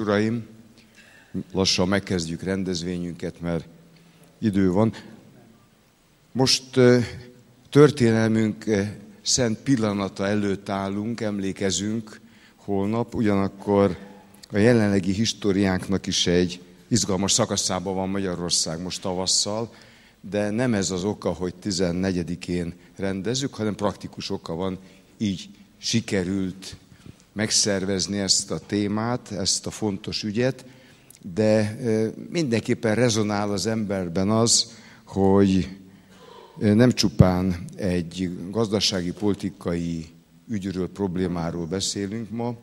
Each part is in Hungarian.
Uraim, lassan megkezdjük rendezvényünket, mert idő van. Most történelmünk szent pillanata előtt állunk, emlékezünk holnap, ugyanakkor a jelenlegi históriánknak is egy izgalmas szakaszában van Magyarország most tavasszal, de nem ez az oka, hogy 14-én rendezzük, hanem praktikus oka van, így sikerült megszervezni ezt a témát, ezt a fontos ügyet, de mindenképpen rezonál az emberben az, hogy nem csupán egy gazdasági, politikai ügyről, problémáról beszélünk ma,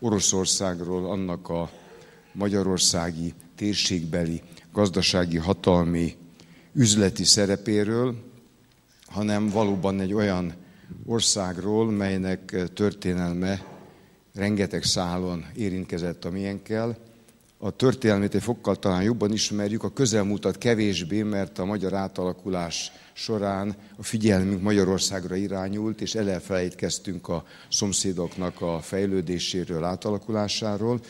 Oroszországról, annak a magyarországi térségbeli gazdasági, hatalmi, üzleti szerepéről, hanem valóban egy olyan országról, melynek történelme rengeteg szálon érintkezett a miénkkel. A történelmét egy fokkal talán jobban ismerjük, a közelmúltat kevésbé, mert a magyar átalakulás során a figyelmünk Magyarországra irányult, és elfelejtkeztünk a szomszédoknak a fejlődéséről, átalakulásáról,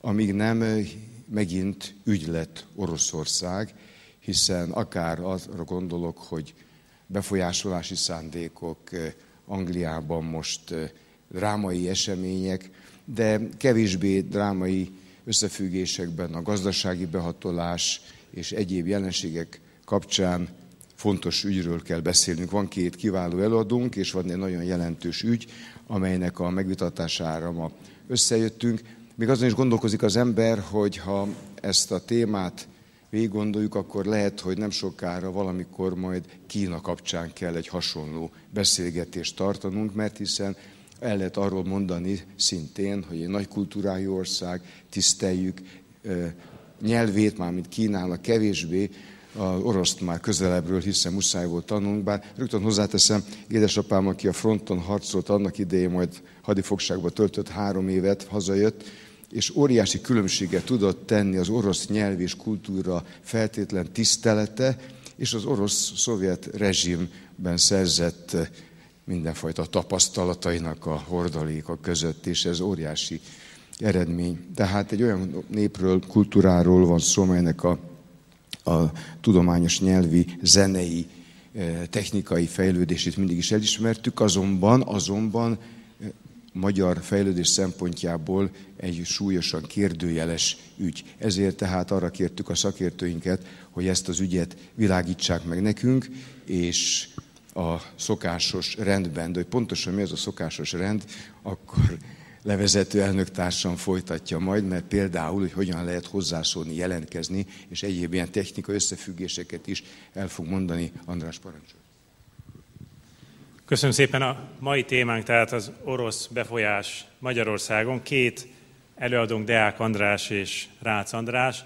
amíg nem megint ügy lett Oroszország, hiszen akár arra gondolok, hogy befolyásolási szándékok Angliában most drámai események, de kevésbé drámai összefüggésekben a gazdasági behatolás és egyéb jelenségek kapcsán fontos ügyről kell beszélnünk. Van két kiváló előadónk, és van egy nagyon jelentős ügy, amelynek a megvitatására ma összejöttünk. Még azon is gondolkozik az ember, hogy ha ezt a témát végig gondoljuk, akkor lehet, hogy nem sokára valamikor majd Kína kapcsán kell egy hasonló beszélgetést tartanunk, mert hiszen el lehet arról mondani szintén, hogy egy nagy kultúrájú ország, tiszteljük nyelvét, már mint Kínának kevésbé, az oroszt már közelebbről, hiszen muszáj volt tanulnunk, bár rögtön hozzáteszem, édesapám, aki a fronton harcolt annak idején, majd hadifogságba töltött három évet, hazajött, és óriási különbséget tudott tenni az orosz nyelv és kultúra feltétlen tisztelete, és az orosz-szovjet rezsimben szerzett mindenfajta tapasztalatainak a hordaléka között, és ez óriási eredmény. Tehát egy olyan népről, kultúráról van szó, melynek a, a tudományos nyelvi, zenei, eh, technikai fejlődését mindig is elismertük, azonban, azonban eh, magyar fejlődés szempontjából egy súlyosan kérdőjeles ügy. Ezért tehát arra kértük a szakértőinket, hogy ezt az ügyet világítsák meg nekünk, és a szokásos rendben, de hogy pontosan mi az a szokásos rend, akkor levezető elnöktársam folytatja majd, mert például, hogy hogyan lehet hozzászólni, jelentkezni, és egyéb ilyen technikai összefüggéseket is el fog mondani András parancsol. Köszönöm szépen a mai témánk, tehát az orosz befolyás Magyarországon. Két előadónk Deák András és Rácz András.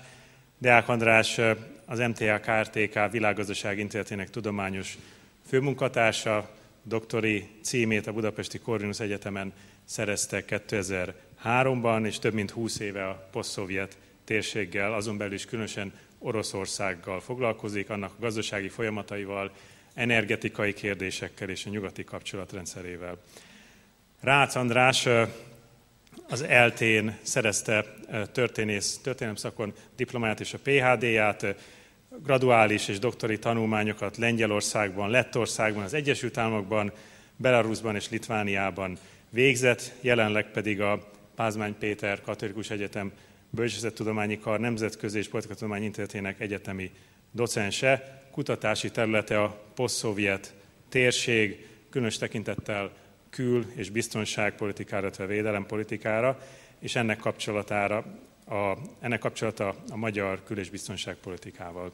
Deák András az MTA KRTK világgazdaság intézetének tudományos főmunkatársa, doktori címét a Budapesti Corvinus Egyetemen szerezte 2003-ban, és több mint 20 éve a posztszovjet térséggel, azon belül is különösen Oroszországgal foglalkozik, annak a gazdasági folyamataival, energetikai kérdésekkel és a nyugati kapcsolatrendszerével. Rácz András az eltén szerezte történész, történelem szakon diplomát és a PHD-ját, graduális és doktori tanulmányokat Lengyelországban, Lettországban, az Egyesült Államokban, Belarusban és Litvániában végzett, jelenleg pedig a Pázmány Péter Katolikus Egyetem Bölcsészettudományi Kar Nemzetközi és Politikatudományi Intézetének egyetemi docense. Kutatási területe a posztszovjet térség, különös tekintettel kül- és biztonságpolitikára, illetve védelempolitikára, és ennek kapcsolatára a, ennek kapcsolata a magyar kül- és biztonságpolitikával.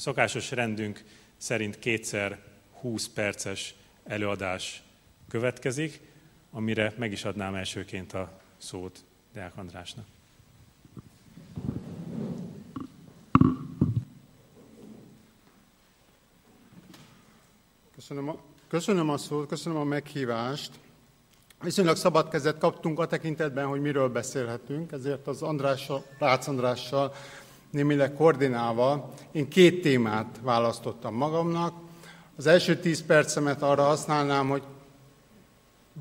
Szokásos rendünk szerint kétszer 20 perces előadás következik, amire meg is adnám elsőként a szót Deák Andrásnak. Köszönöm a, köszönöm a szót, köszönöm a meghívást. Viszonylag szabad kezet kaptunk a tekintetben, hogy miről beszélhetünk, ezért az Andrással, Rácz Andrással némileg koordinálva én két témát választottam magamnak. Az első tíz percemet arra használnám, hogy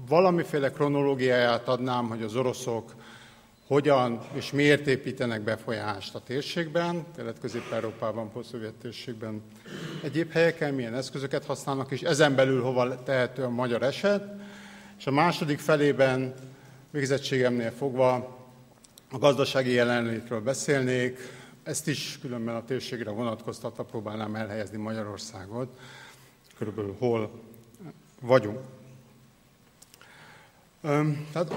valamiféle kronológiáját adnám, hogy az oroszok hogyan és miért építenek befolyást a térségben, Kelet-Közép-Európában, post térségben, egyéb helyeken, milyen eszközöket használnak, és ezen belül hova tehető a magyar eset. És a második felében végzettségemnél fogva a gazdasági jelenlétről beszélnék, ezt is különben a térségre vonatkoztatva próbálnám elhelyezni Magyarországot, körülbelül hol vagyunk. Tehát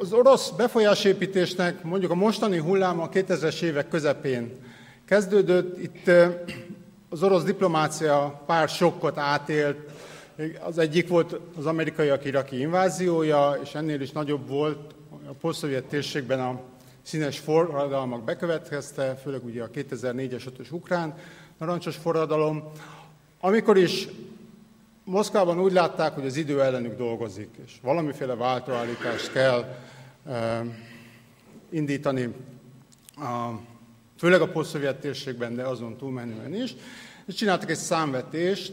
az orosz befolyásépítésnek mondjuk a mostani hullám a 2000-es évek közepén kezdődött. Itt az orosz diplomácia pár sokkot átélt. Az egyik volt az amerikaiak iraki inváziója, és ennél is nagyobb volt a posztszovjet térségben a színes forradalmak bekövetkezte, főleg ugye a 2004-es 5-ös ukrán narancsos forradalom, amikor is Moszkvában úgy látták, hogy az idő ellenük dolgozik, és valamiféle váltóállítást kell e, indítani, a, főleg a posztszovjet térségben, de azon túlmenően is, és csináltak egy számvetést.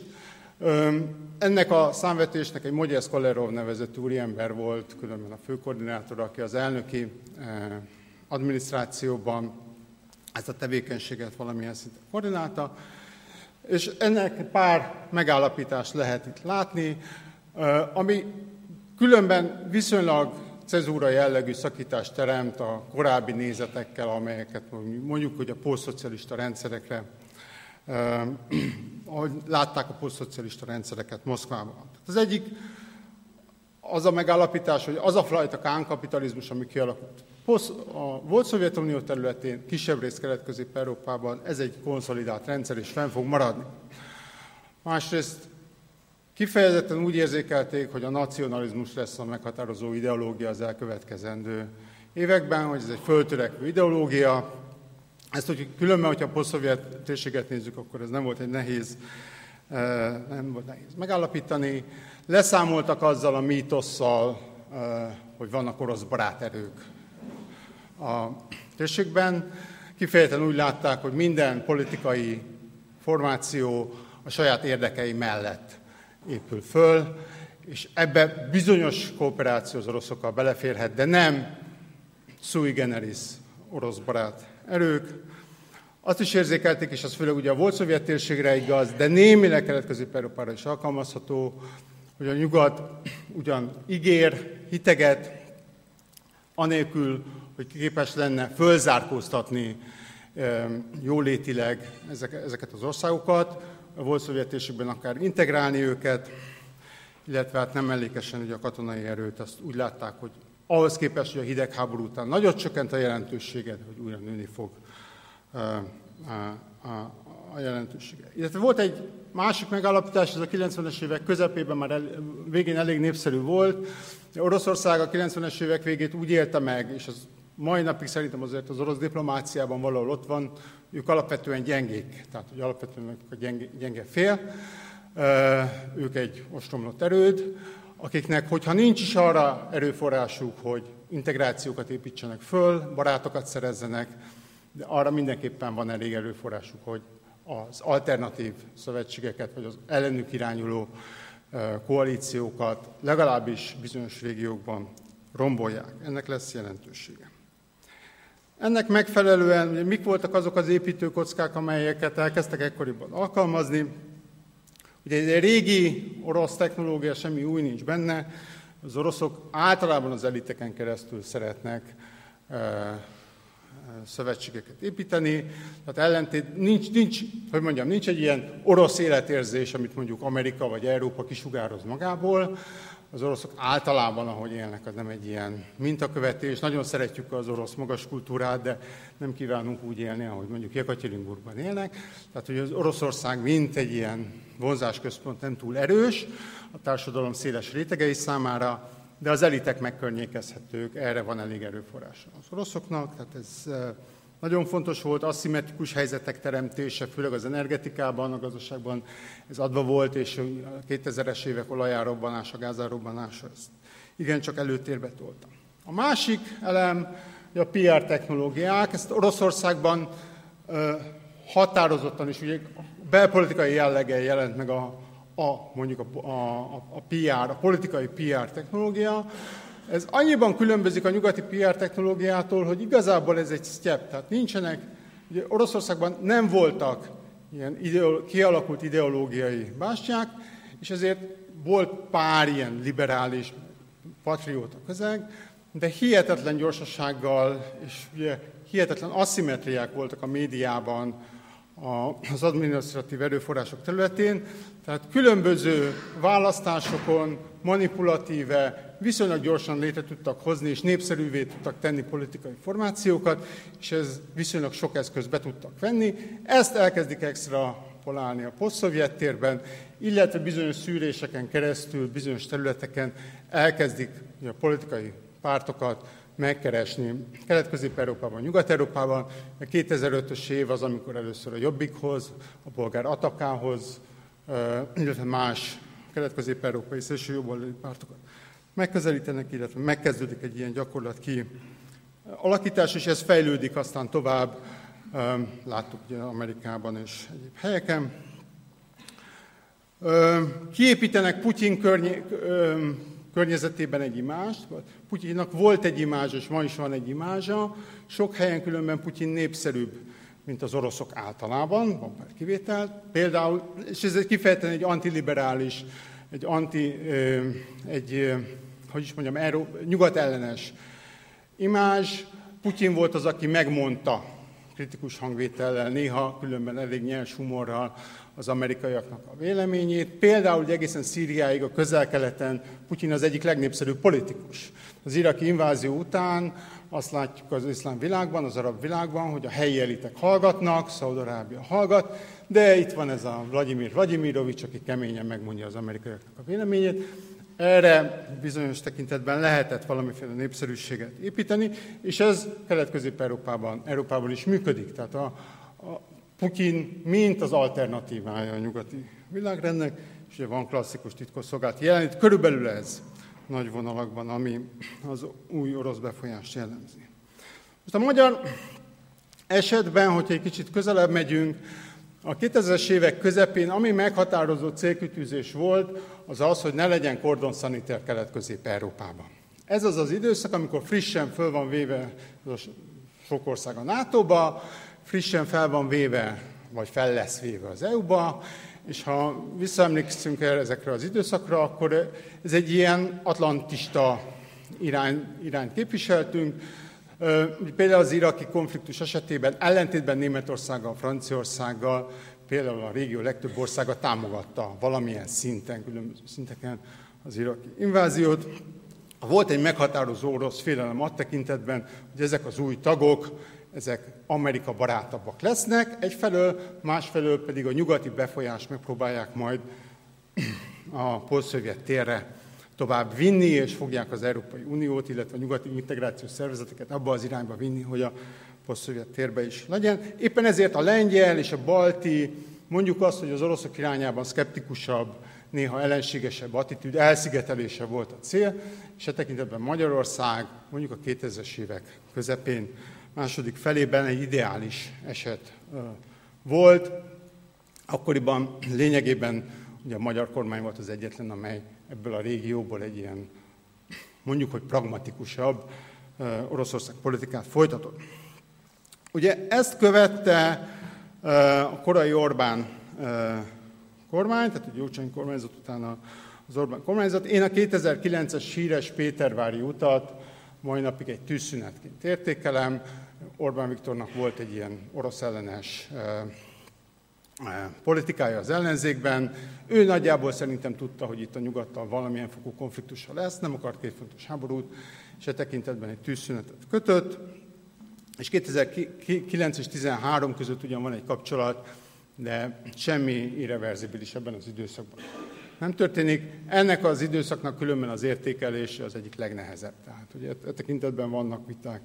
Ennek a számvetésnek egy Mogyesz Kolerov nevezetű úriember volt, különben a főkoordinátor, aki az elnöki adminisztrációban ezt a tevékenységet valamilyen szinten koordinálta, és ennek pár megállapítást lehet itt látni, ami különben viszonylag cezúra jellegű szakítást teremt a korábbi nézetekkel, amelyeket mondjuk, hogy a posztszocialista rendszerekre, ahogy látták a posztszocialista rendszereket Moszkvában. Az egyik az a megállapítás, hogy az a fajta kánkapitalizmus, ami kialakult a volt Szovjetunió területén, kisebb rész Kelet-Közép-Európában, ez egy konszolidált rendszer, és fenn fog maradni. Másrészt kifejezetten úgy érzékelték, hogy a nacionalizmus lesz a meghatározó ideológia az elkövetkezendő években, hogy ez egy föltörekvő ideológia. Ezt, hogy különben, hogyha a posztszovjet térséget nézzük, akkor ez nem volt egy nehéz, eh, nem volt nehéz megállapítani. Leszámoltak azzal a mítosszal, eh, hogy vannak orosz baráterők a térségben. Kifejezetten úgy látták, hogy minden politikai formáció a saját érdekei mellett épül föl, és ebbe bizonyos kooperáció az oroszokkal beleférhet, de nem sui generis orosz barát erők. Azt is érzékelték, és az főleg ugye a volt szovjet térségre igaz, de némileg kelet-közép-európára is alkalmazható, hogy a nyugat ugyan ígér, hiteget, anélkül, hogy képes lenne fölzárkóztatni jólétileg ezeket az országokat, a volt szovjetésükben akár integrálni őket, illetve hát nem mellékesen ugye a katonai erőt, azt úgy látták, hogy ahhoz képest, hogy a hidegháború után nagyot csökkent a jelentősége, hogy újra nőni fog a, a, a jelentősége. Illetve volt egy másik megállapítás, ez a 90-es évek közepében már el, végén elég népszerű volt. Oroszország a 90-es évek végét úgy élte meg, és az mai napig szerintem azért az orosz diplomáciában valahol ott van, ők alapvetően gyengék, tehát hogy alapvetően a gyenge, gyenge fél, ők egy ostromlott erőd, akiknek, hogyha nincs is arra erőforrásuk, hogy integrációkat építsenek föl, barátokat szerezzenek, de arra mindenképpen van elég erőforrásuk, hogy az alternatív szövetségeket, vagy az ellenük irányuló koalíciókat legalábbis bizonyos régiókban rombolják. Ennek lesz jelentősége. Ennek megfelelően mik voltak azok az építőkockák, amelyeket elkezdtek ekkoriban alkalmazni. Ugye egy régi orosz technológia, semmi új nincs benne, az oroszok általában az eliteken keresztül szeretnek e, szövetségeket építeni, tehát ellentét, nincs, nincs, hogy mondjam, nincs egy ilyen orosz életérzés, amit mondjuk Amerika vagy Európa kisugároz magából, az oroszok általában, ahogy élnek, az nem egy ilyen mintakövetés. Nagyon szeretjük az orosz magas kultúrát, de nem kívánunk úgy élni, ahogy mondjuk Jekaterinburgban élnek. Tehát, hogy az Oroszország mint egy ilyen vonzásközpont nem túl erős a társadalom széles rétegei számára, de az elitek megkörnyékezhetők, erre van elég erőforrása az oroszoknak, tehát ez nagyon fontos volt aszimmetrikus helyzetek teremtése, főleg az energetikában, a gazdaságban ez adva volt, és a 2000-es évek olajárobbanása, gázárobbanása ezt igencsak előtérbe tolta. A másik elem a PR technológiák, ezt Oroszországban határozottan is, ugye belpolitikai jelleggel jelent meg a, a mondjuk a, a, a PR, a politikai PR technológia, Ez annyiban különbözik a nyugati PR technológiától, hogy igazából ez egy step, tehát nincsenek, ugye Oroszországban nem voltak ilyen ideolo- kialakult ideológiai bástyák, és ezért volt pár ilyen liberális patrióta közeg, de hihetetlen gyorsasággal és ugye hihetetlen aszimetriák voltak a médiában az adminisztratív erőforrások területén, tehát különböző választásokon manipulatíve, viszonylag gyorsan létre tudtak hozni, és népszerűvé tudtak tenni politikai formációkat, és ez viszonylag sok eszköz be tudtak venni. Ezt elkezdik extra polálni a posztszovjet térben, illetve bizonyos szűréseken keresztül, bizonyos területeken elkezdik a politikai pártokat megkeresni Kelet-Közép-Európában, Nyugat-Európában. A 2005-ös év az, amikor először a Jobbikhoz, a bolgár Atakához, illetve más kelet-közép-európai szélsőjobboldali pártokat megközelítenek, illetve megkezdődik egy ilyen gyakorlat ki alakítás, és ez fejlődik aztán tovább, láttuk ugye Amerikában és egyéb helyeken. Kiépítenek Putyin környe, környezetében egy imást. Putyinnak volt egy imázs, és ma is van egy imázsa. Sok helyen különben Putyin népszerűbb, mint az oroszok általában, van pár kivétel. Például, és ez egy kifejezetten egy antiliberális, egy anti, egy, hogy is mondjam, Euró, nyugat ellenes imázs. Putyin volt az, aki megmondta kritikus hangvétellel, néha különben elég nyers humorral az amerikaiaknak a véleményét. Például, hogy egészen Szíriáig, a közel-keleten Putyin az egyik legnépszerűbb politikus. Az iraki invázió után azt látjuk az iszlám világban, az arab világban, hogy a helyi elitek hallgatnak, Szaudarábia hallgat, de itt van ez a Vladimir Vladimirovics, aki keményen megmondja az amerikaiaknak a véleményét. Erre bizonyos tekintetben lehetett valamiféle népszerűséget építeni, és ez Kelet-Közép-Európában Európában is működik. Tehát a, a Putin mint az alternatívája a nyugati világrendnek, és van klasszikus titkosszolgált jelenít, körülbelül ez nagy vonalakban, ami az új orosz befolyást jellemzi. Most a magyar esetben, hogyha egy kicsit közelebb megyünk, a 2000-es évek közepén, ami meghatározó célkütűzés volt, az az, hogy ne legyen kordonszaniter Kelet-Közép-Európában. Ez az az időszak, amikor frissen föl van véve sok ország a NATO-ba, frissen fel van véve, vagy fel lesz véve az EU-ba, és ha visszaemlékszünk erre ezekre az időszakra, akkor ez egy ilyen atlantista irány, irányt képviseltünk. Például az iraki konfliktus esetében ellentétben Németországgal, Franciaországgal, például a régió legtöbb országa támogatta valamilyen szinten, különböző szinteken az iraki inváziót. Volt egy meghatározó orosz félelem a tekintetben, hogy ezek az új tagok ezek Amerika barátabbak lesznek, egyfelől, másfelől pedig a nyugati befolyást megpróbálják majd a polszövjet térre tovább vinni, és fogják az Európai Uniót, illetve a nyugati integrációs szervezeteket abba az irányba vinni, hogy a posztszovjet térbe is legyen. Éppen ezért a lengyel és a balti, mondjuk azt, hogy az oroszok irányában szkeptikusabb, néha ellenségesebb attitűd, elszigetelése volt a cél, és e tekintetben Magyarország mondjuk a 2000-es évek közepén második felében egy ideális eset volt. Akkoriban lényegében ugye a magyar kormány volt az egyetlen, amely ebből a régióból egy ilyen, mondjuk, hogy pragmatikusabb Oroszország politikát folytatott. Ugye ezt követte a korai Orbán kormány, tehát a Jócsány kormányzat után az Orbán kormányzat. Én a 2009-es híres Pétervári utat mai napig egy tűzszünetként értékelem. Orbán Viktornak volt egy ilyen orosz ellenes politikája az ellenzékben. Ő nagyjából szerintem tudta, hogy itt a nyugattal valamilyen fokú konfliktusa lesz, nem akart két fontos háborút, és e tekintetben egy tűzszünetet kötött. És 2009 és 2013 között ugyan van egy kapcsolat, de semmi irreverzibilis ebben az időszakban nem történik. Ennek az időszaknak különben az értékelése az egyik legnehezebb. Tehát ugye e tekintetben vannak viták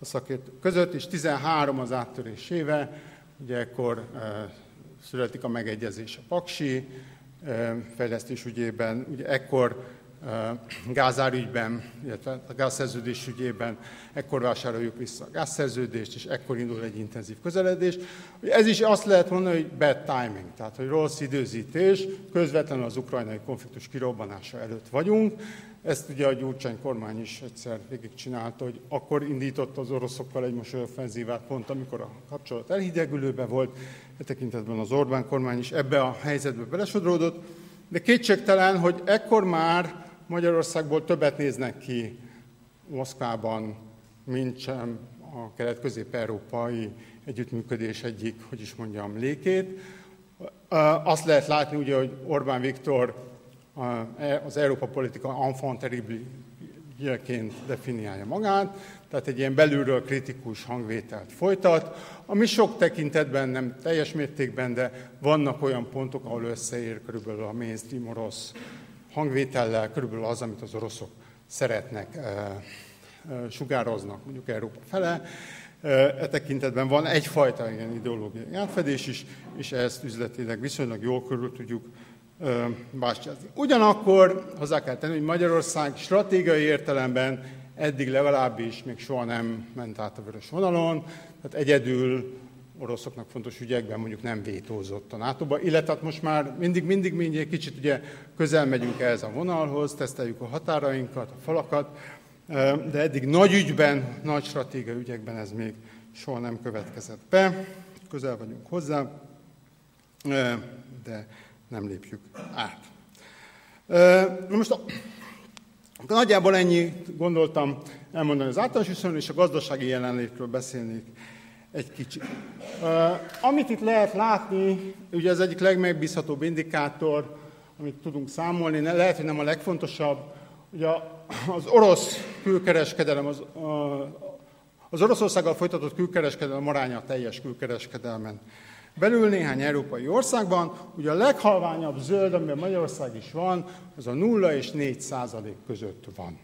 a szakértők között, és 13 az áttörés éve, ugye ekkor e, születik a megegyezés a Paksi e, fejlesztés ügyében, ugye ekkor gázárügyben, illetve a gázszerződés ügyében, ekkor vásároljuk vissza a gázszerződést, és ekkor indul egy intenzív közeledés. Ez is azt lehet mondani, hogy bad timing, tehát hogy rossz időzítés, közvetlenül az ukrajnai konfliktus kirobbanása előtt vagyunk, Ezt ugye a Gyurcsány kormány is egyszer végigcsinálta, hogy akkor indított az oroszokkal egy most offenzívát pont, amikor a kapcsolat elhidegülőbe volt. E tekintetben az Orbán kormány is ebbe a helyzetbe belesodródott. De kétségtelen, hogy ekkor már Magyarországból többet néznek ki Moszkvában, mint sem a kelet-közép-európai együttműködés egyik, hogy is mondjam, lékét. Azt lehet látni ugye, hogy Orbán Viktor az Európa politika enfant terrible-ként definiálja magát, tehát egy ilyen belülről kritikus hangvételt folytat, ami sok tekintetben, nem teljes mértékben, de vannak olyan pontok, ahol összeér körülbelül a mainstream orosz hangvétellel, körülbelül az, amit az oroszok szeretnek, e, e, sugároznak mondjuk Európa fele. E tekintetben van egyfajta ilyen ideológiai átfedés is, és ezt üzletileg viszonylag jól körül tudjuk bástyázni. Ugyanakkor hozzá kell tenni, hogy Magyarország stratégiai értelemben eddig legalábbis még soha nem ment át a vörös vonalon, tehát egyedül oroszoknak fontos ügyekben mondjuk nem vétózott a nato illetve hát most már mindig, mindig, mindig kicsit ugye közel megyünk ehhez a vonalhoz, teszteljük a határainkat, a falakat, de eddig nagy ügyben, nagy stratégiai ügyekben ez még soha nem következett be. Közel vagyunk hozzá, de nem lépjük át. Most nagyjából ennyi gondoltam elmondani az általános viszonyról, és a gazdasági jelenlétről beszélnék egy kicsit. Amit itt lehet látni, ugye az egyik legmegbízhatóbb indikátor, amit tudunk számolni, lehet, hogy nem a legfontosabb, ugye az orosz külkereskedelem, az, az Oroszországgal folytatott külkereskedelem aránya a teljes külkereskedelmen belül néhány európai országban. Ugye a leghalványabb zöld, amiben Magyarország is van, az a 0 és 4 százalék között van.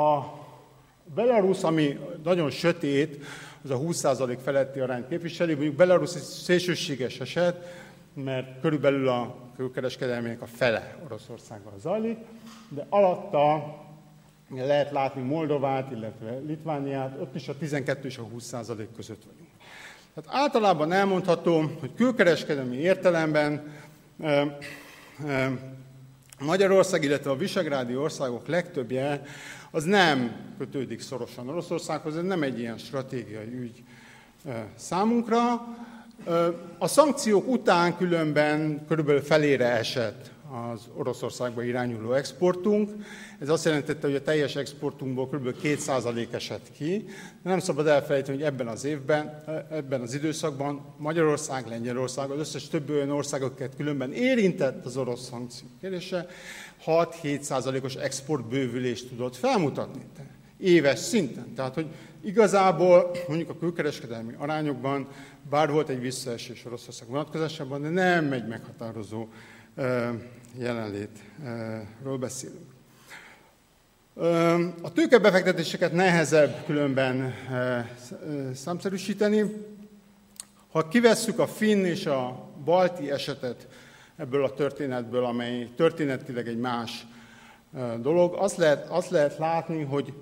A Belarus, ami nagyon sötét, az a 20 százalék feletti arányt képviseli, mondjuk Belarus egy szélsőséges eset, mert körülbelül a külkereskedelmének a fele Oroszországgal zajlik, de alatta lehet látni Moldovát, illetve Litvániát, ott is a 12 és a 20 százalék között vagyunk. Tehát általában elmondható, hogy külkereskedelmi értelemben Magyarország, illetve a visegrádi országok legtöbbje az nem kötődik szorosan Oroszországhoz, ez nem egy ilyen stratégiai ügy számunkra. A szankciók után különben körülbelül felére esett az Oroszországba irányuló exportunk. Ez azt jelentette, hogy a teljes exportunkból kb. 2% esett ki. De nem szabad elfelejteni, hogy ebben az évben, ebben az időszakban Magyarország, Lengyelország, az összes többi olyan országokat különben érintett az orosz szankciók kérdése, 6-7%-os exportbővülést tudott felmutatni éves szinten. Tehát, hogy igazából mondjuk a külkereskedelmi arányokban, bár volt egy visszaesés Oroszország vonatkozásában, de nem egy meghatározó jelenlétről beszélünk. A tőkebefektetéseket nehezebb különben számszerűsíteni. Ha kivesszük a finn és a balti esetet ebből a történetből, amely történetileg egy más dolog, azt lehet, azt lehet látni, hogy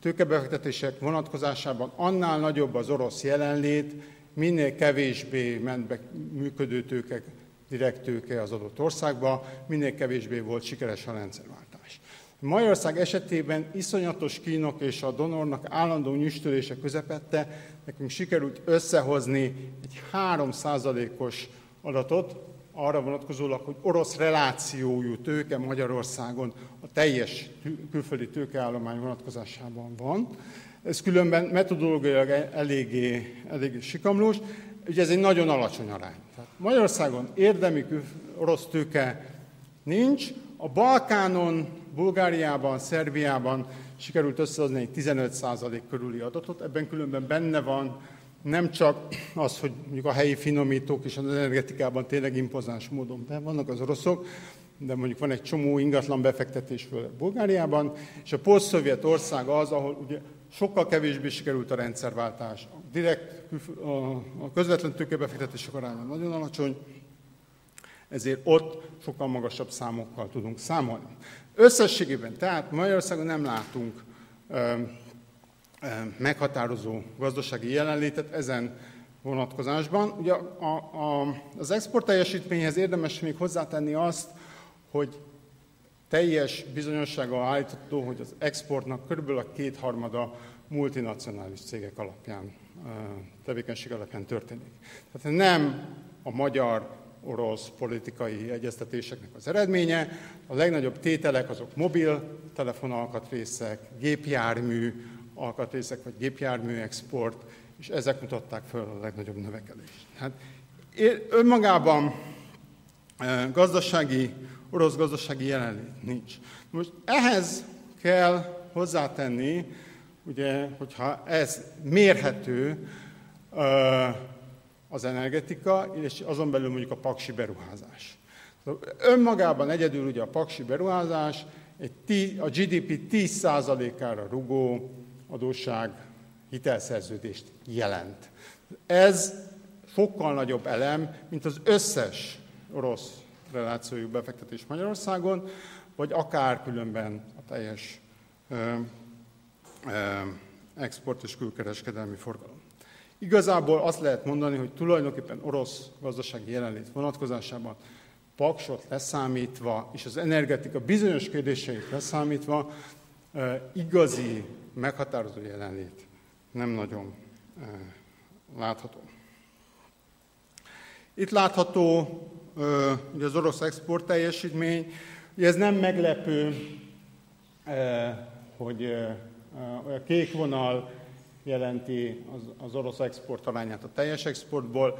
tőkebefektetések vonatkozásában annál nagyobb az orosz jelenlét, minél kevésbé ment be működő tőkek direkt tőke az adott országba, minél kevésbé volt sikeres a rendszerváltás. Magyarország esetében iszonyatos kínok és a donornak állandó nyüstölése közepette nekünk sikerült összehozni egy 3%-os adatot, arra vonatkozólag, hogy orosz relációjú tőke Magyarországon a teljes külföldi tőkeállomány vonatkozásában van. Ez különben metodológiailag eléggé, eléggé sikamlós, ugye ez egy nagyon alacsony arány. Magyarországon érdemi orosz tőke nincs, a Balkánon, Bulgáriában, Szerbiában sikerült összehozni egy 15% körüli adatot, ebben különben benne van nem csak az, hogy mondjuk a helyi finomítók és az energetikában tényleg impozáns módon be vannak az oroszok, de mondjuk van egy csomó ingatlan befektetés főleg Bulgáriában, és a poszt ország az, ahol ugye sokkal kevésbé sikerült a rendszerváltás. A direkt, a közvetlen tőkebefektetések aránya nagyon alacsony, ezért ott sokkal magasabb számokkal tudunk számolni. Összességében tehát Magyarországon nem látunk meghatározó gazdasági jelenlétet ezen vonatkozásban. Ugye a, a, az export teljesítményhez érdemes még hozzátenni azt, hogy teljes bizonyossággal állítható, hogy az exportnak körülbelül a kétharmada multinacionális cégek alapján, tevékenység alapján történik. Tehát nem a magyar orosz politikai egyeztetéseknek az eredménye. A legnagyobb tételek azok mobil telefonalkatrészek, gépjármű alkatrészek, vagy gépjármű export, és ezek mutatták fel a legnagyobb növekedést. Hát önmagában gazdasági, orosz gazdasági jelenlét nincs. Most ehhez kell hozzátenni, ugye, hogyha ez mérhető, az energetika, és azon belül mondjuk a paksi beruházás. Önmagában egyedül ugye a paksi beruházás egy a GDP 10%-ára rugó adósság hitelszerződést jelent. Ez fokkal nagyobb elem, mint az összes orosz relációjú befektetés Magyarországon, vagy akár különben a teljes export és külkereskedelmi forgalom. Igazából azt lehet mondani, hogy tulajdonképpen orosz gazdasági jelenlét vonatkozásában paksot leszámítva, és az energetika bizonyos kérdéseit leszámítva, igazi, meghatározó jelenlét nem nagyon látható. Itt látható ugye az orosz export teljesítmény. Ugye ez nem meglepő, hogy a kék vonal jelenti az, az orosz export arányát a teljes exportból.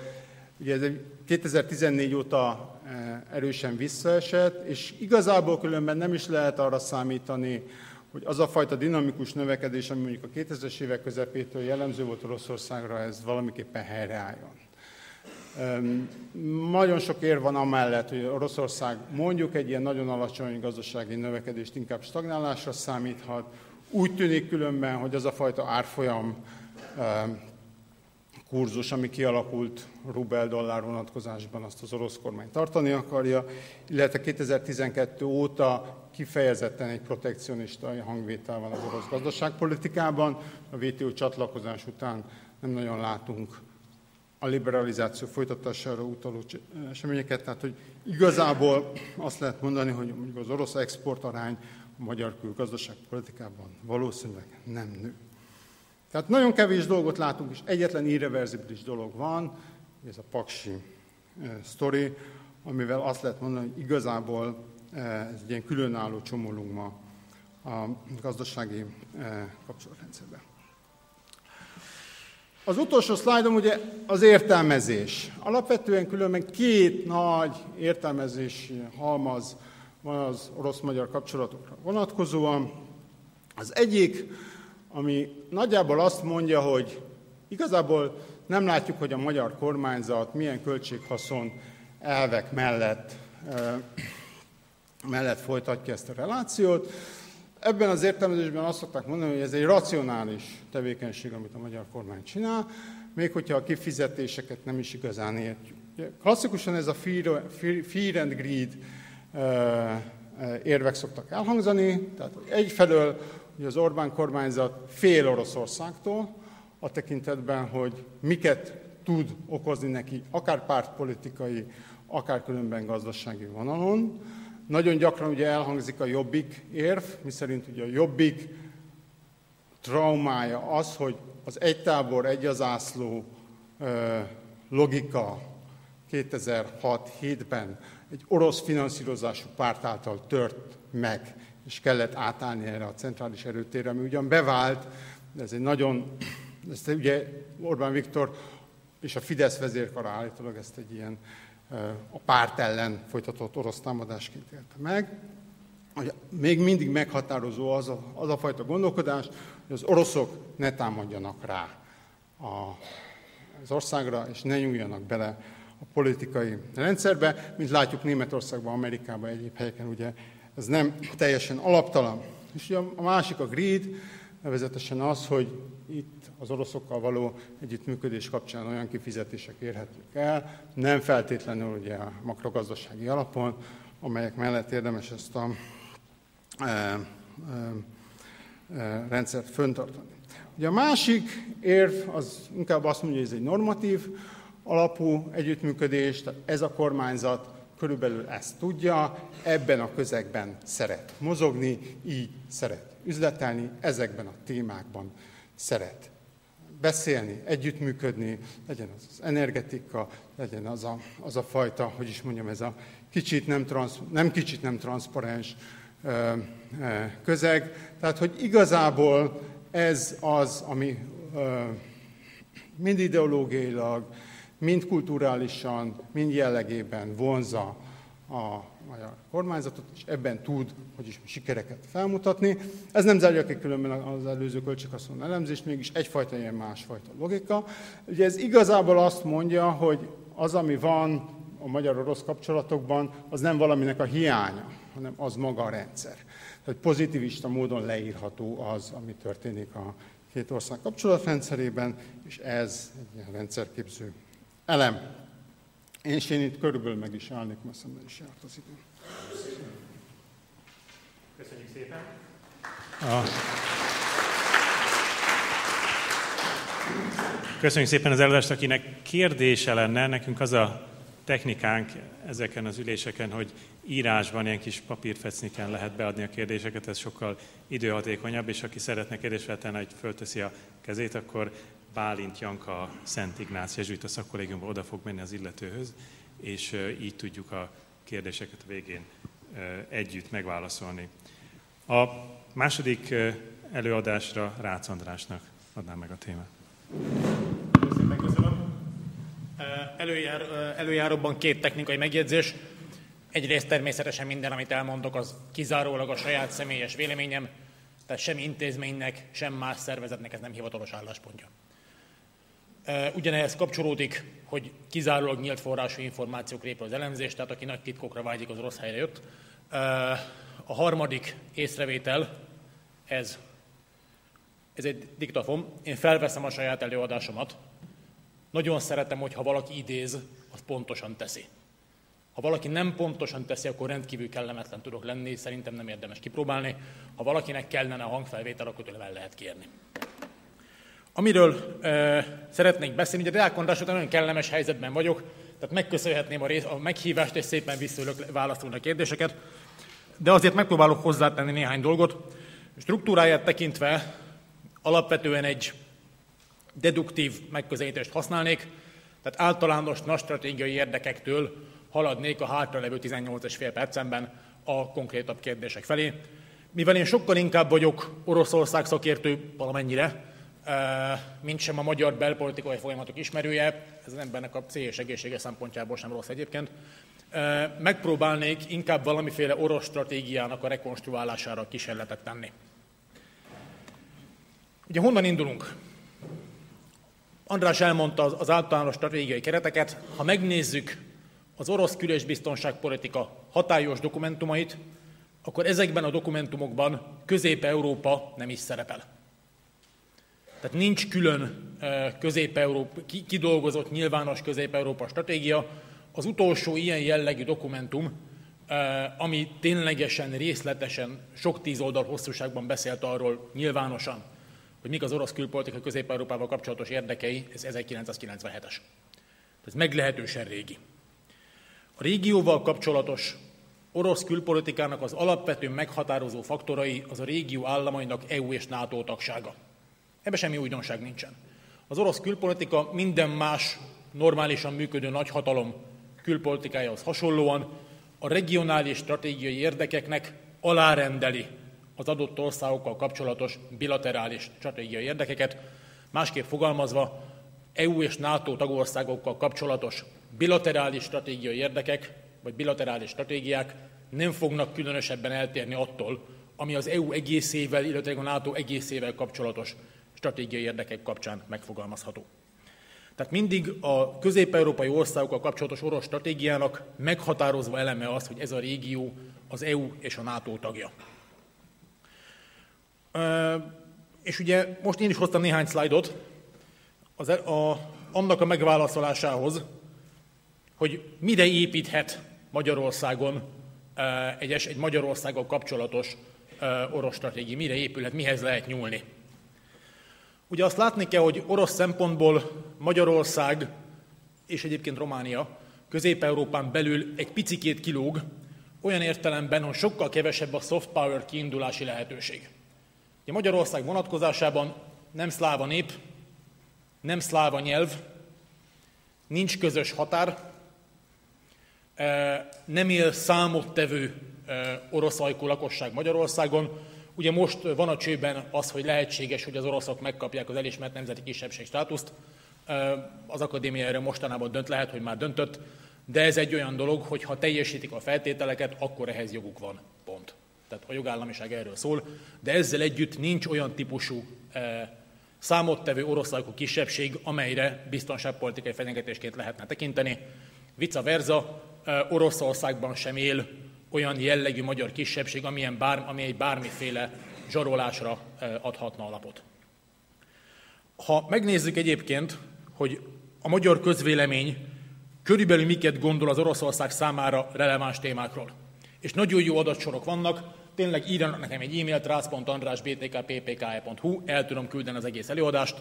Ugye ez 2014 óta erősen visszaesett, és igazából különben nem is lehet arra számítani, hogy az a fajta dinamikus növekedés, ami mondjuk a 2000-es évek közepétől jellemző volt Oroszországra, ez valamiképpen helyreálljon. Nagyon sok ér van amellett, hogy Oroszország mondjuk egy ilyen nagyon alacsony gazdasági növekedést inkább stagnálásra számíthat, úgy tűnik különben, hogy az a fajta árfolyam kurzus, ami kialakult rubel-dollár vonatkozásban, azt az orosz kormány tartani akarja, illetve 2012 óta kifejezetten egy protekcionista hangvétel van az orosz gazdaságpolitikában. A WTO csatlakozás után nem nagyon látunk a liberalizáció folytatására utaló eseményeket, tehát hogy igazából azt lehet mondani, hogy az orosz exportarány a magyar külgazdaságpolitikában valószínűleg nem nő. Tehát nagyon kevés dolgot látunk, és egyetlen irreverzibilis dolog van, ez a paksi e, sztori, amivel azt lehet mondani, hogy igazából e, ez egy ilyen különálló csomolunk ma a gazdasági e, kapcsolatrendszerben. Az utolsó szlájdom ugye az értelmezés. Alapvetően különben két nagy értelmezési halmaz van az orosz-magyar kapcsolatokra vonatkozóan. Az egyik, ami nagyjából azt mondja, hogy igazából nem látjuk, hogy a magyar kormányzat milyen költséghaszon elvek mellett, mellett folytatja ezt a relációt. Ebben az értelmezésben azt szokták mondani, hogy ez egy racionális tevékenység, amit a magyar kormány csinál, még hogyha a kifizetéseket nem is igazán értjük. Klasszikusan ez a fear, and greed érvek szoktak elhangzani. Tehát egyfelől hogy az Orbán kormányzat fél Oroszországtól, a tekintetben, hogy miket tud okozni neki, akár pártpolitikai, akár különben gazdasági vonalon. Nagyon gyakran ugye elhangzik a jobbik érv, miszerint ugye a jobbik traumája az, hogy az egy tábor, egy az ászló logika 2006-7-ben egy orosz finanszírozású párt által tört meg, és kellett átállni erre a centrális erőtérre, ami ugyan bevált, de ez egy nagyon, ezt ugye Orbán Viktor és a Fidesz vezérkara állítólag ezt egy ilyen a párt ellen folytatott orosz támadásként élte meg. Hogy még mindig meghatározó az a, az a fajta gondolkodás, hogy az oroszok ne támadjanak rá a, az országra, és ne nyúljanak bele a politikai rendszerbe. Mint látjuk Németországban, Amerikában, egyéb helyeken ugye ez nem teljesen alaptalan. És ugye a másik a greed, nevezetesen az, hogy itt az oroszokkal való együttműködés kapcsán olyan kifizetések érhetők el, nem feltétlenül ugye a makrogazdasági alapon, amelyek mellett érdemes ezt a e, e, e, rendszert föntartani. Ugye a másik érv az inkább azt mondja, hogy ez egy normatív alapú együttműködés, tehát ez a kormányzat körülbelül ezt tudja, ebben a közegben szeret mozogni, így szeret üzletelni, ezekben a témákban szeret beszélni, együttműködni, legyen az, az energetika, legyen az a, az a fajta, hogy is mondjam, ez a kicsit nem, transz, nem kicsit nem transzparens ö, ö, közeg. Tehát, hogy igazából ez az, ami ö, mind ideológiailag, mind kulturálisan, mind jellegében vonza a magyar kormányzatot, és ebben tud, hogy is sikereket felmutatni. Ez nem zárja ki különben az előző költséghaszon elemzést, mégis egyfajta ilyen másfajta logika. Ugye ez igazából azt mondja, hogy az, ami van a magyar-orosz kapcsolatokban, az nem valaminek a hiánya, hanem az maga a rendszer. Tehát pozitivista módon leírható az, ami történik a két ország kapcsolatrendszerében, és ez egy ilyen rendszerképző elem. És én itt körülbelül meg is állnék, mert szemben is járt az idő. Köszönjük szépen. Köszönjük szépen az előadást, akinek kérdése lenne, nekünk az a technikánk ezeken az üléseken, hogy írásban ilyen kis papírfecniken lehet beadni a kérdéseket, ez sokkal időhatékonyabb, és aki szeretne kérdést feltenni, hogy fölteszi a kezét, akkor Bálint Janka Szent Ignác a szakkollégiumban oda fog menni az illetőhöz, és így tudjuk a kérdéseket a végén együtt megválaszolni. A második előadásra Rácz Andrásnak adnám meg a témát. Köszönöm. Előjár, előjáróban két technikai megjegyzés. Egyrészt természetesen minden, amit elmondok, az kizárólag a saját személyes véleményem, tehát sem intézménynek, sem más szervezetnek ez nem hivatalos álláspontja. Ugyanehhez kapcsolódik, hogy kizárólag nyílt forrású információk épül az elemzés, tehát aki nagy titkokra vágyik, az rossz helyre jött. A harmadik észrevétel, ez, ez egy diktafon. Én felveszem a saját előadásomat. Nagyon szeretem, hogyha valaki idéz, az pontosan teszi. Ha valaki nem pontosan teszi, akkor rendkívül kellemetlen tudok lenni, szerintem nem érdemes kipróbálni. Ha valakinek kellene a hangfelvétel, akkor tőle el lehet kérni. Amiről e, szeretnék beszélni, ugye Deák András után nagyon kellemes helyzetben vagyok, tehát megköszönhetném a, rész, a meghívást, és szépen visszülök válaszolni a kérdéseket, de azért megpróbálok hozzátenni néhány dolgot. Struktúráját tekintve alapvetően egy deduktív megközelítést használnék, tehát általános nagy stratégiai érdekektől haladnék a hátralevő 18,5 percemben a konkrétabb kérdések felé. Mivel én sokkal inkább vagyok Oroszország szakértő valamennyire, mint sem a magyar belpolitikai folyamatok ismerője, ez az embernek a cél egészsége szempontjából sem rossz egyébként, megpróbálnék inkább valamiféle orosz stratégiának a rekonstruálására kísérletet tenni. Ugye honnan indulunk? András elmondta az általános stratégiai kereteket. Ha megnézzük az orosz kül- biztonságpolitika hatályos dokumentumait, akkor ezekben a dokumentumokban Közép-Európa nem is szerepel. Tehát nincs külön közép-európa, kidolgozott nyilvános közép-európa stratégia. Az utolsó ilyen jellegű dokumentum, ami ténylegesen, részletesen, sok tíz oldal hosszúságban beszélt arról nyilvánosan, hogy mik az orosz külpolitika Közép-Európával kapcsolatos érdekei, ez 1997-es. Ez meglehetősen régi. A régióval kapcsolatos orosz külpolitikának az alapvető meghatározó faktorai az a régió államainak EU és NATO tagsága. Ebben semmi újdonság nincsen. Az orosz külpolitika minden más normálisan működő nagyhatalom külpolitikájához hasonlóan a regionális stratégiai érdekeknek alárendeli az adott országokkal kapcsolatos bilaterális stratégiai érdekeket, másképp fogalmazva EU és NATO tagországokkal kapcsolatos bilaterális stratégiai érdekek, vagy bilaterális stratégiák nem fognak különösebben eltérni attól, ami az EU egészével, illetve a NATO egészével kapcsolatos stratégiai érdekek kapcsán megfogalmazható. Tehát mindig a közép-európai országokkal kapcsolatos orosz stratégiának meghatározva eleme az, hogy ez a régió az EU és a NATO tagja. És ugye most én is hoztam néhány szlájdot az, e- a, annak a megválaszolásához, hogy mire építhet Magyarországon egy, egy Magyarországgal kapcsolatos orosz stratégia, mire épülhet, mihez lehet nyúlni. Ugye azt látni kell, hogy orosz szempontból Magyarország és egyébként Románia Közép-Európán belül egy picikét kilóg, olyan értelemben, hogy sokkal kevesebb a soft power kiindulási lehetőség. A Magyarország vonatkozásában nem szláva nép, nem szláva nyelv, nincs közös határ, e, nem él számottevő e, orosz ajkú lakosság Magyarországon. Ugye most van a csőben az, hogy lehetséges, hogy az oroszok megkapják az elismert nemzeti kisebbség státuszt. Az akadémia erre mostanában dönt, lehet, hogy már döntött, de ez egy olyan dolog, hogy ha teljesítik a feltételeket, akkor ehhez joguk van. Pont. Tehát a jogállamiság erről szól, de ezzel együtt nincs olyan típusú számottevő oroszlajkú kisebbség, amelyre biztonságpolitikai fenyegetésként lehetne tekinteni. Vice versa, Oroszországban sem él olyan jellegű magyar kisebbség, amilyen bár, ami egy bármiféle zsarolásra adhatna alapot. Ha megnézzük egyébként, hogy a magyar közvélemény körülbelül miket gondol az Oroszország számára releváns témákról, és nagyon jó adatsorok vannak, tényleg írjanak nekem egy e-mailt, rász.andrásbtkppke.hu, el tudom küldeni az egész előadást,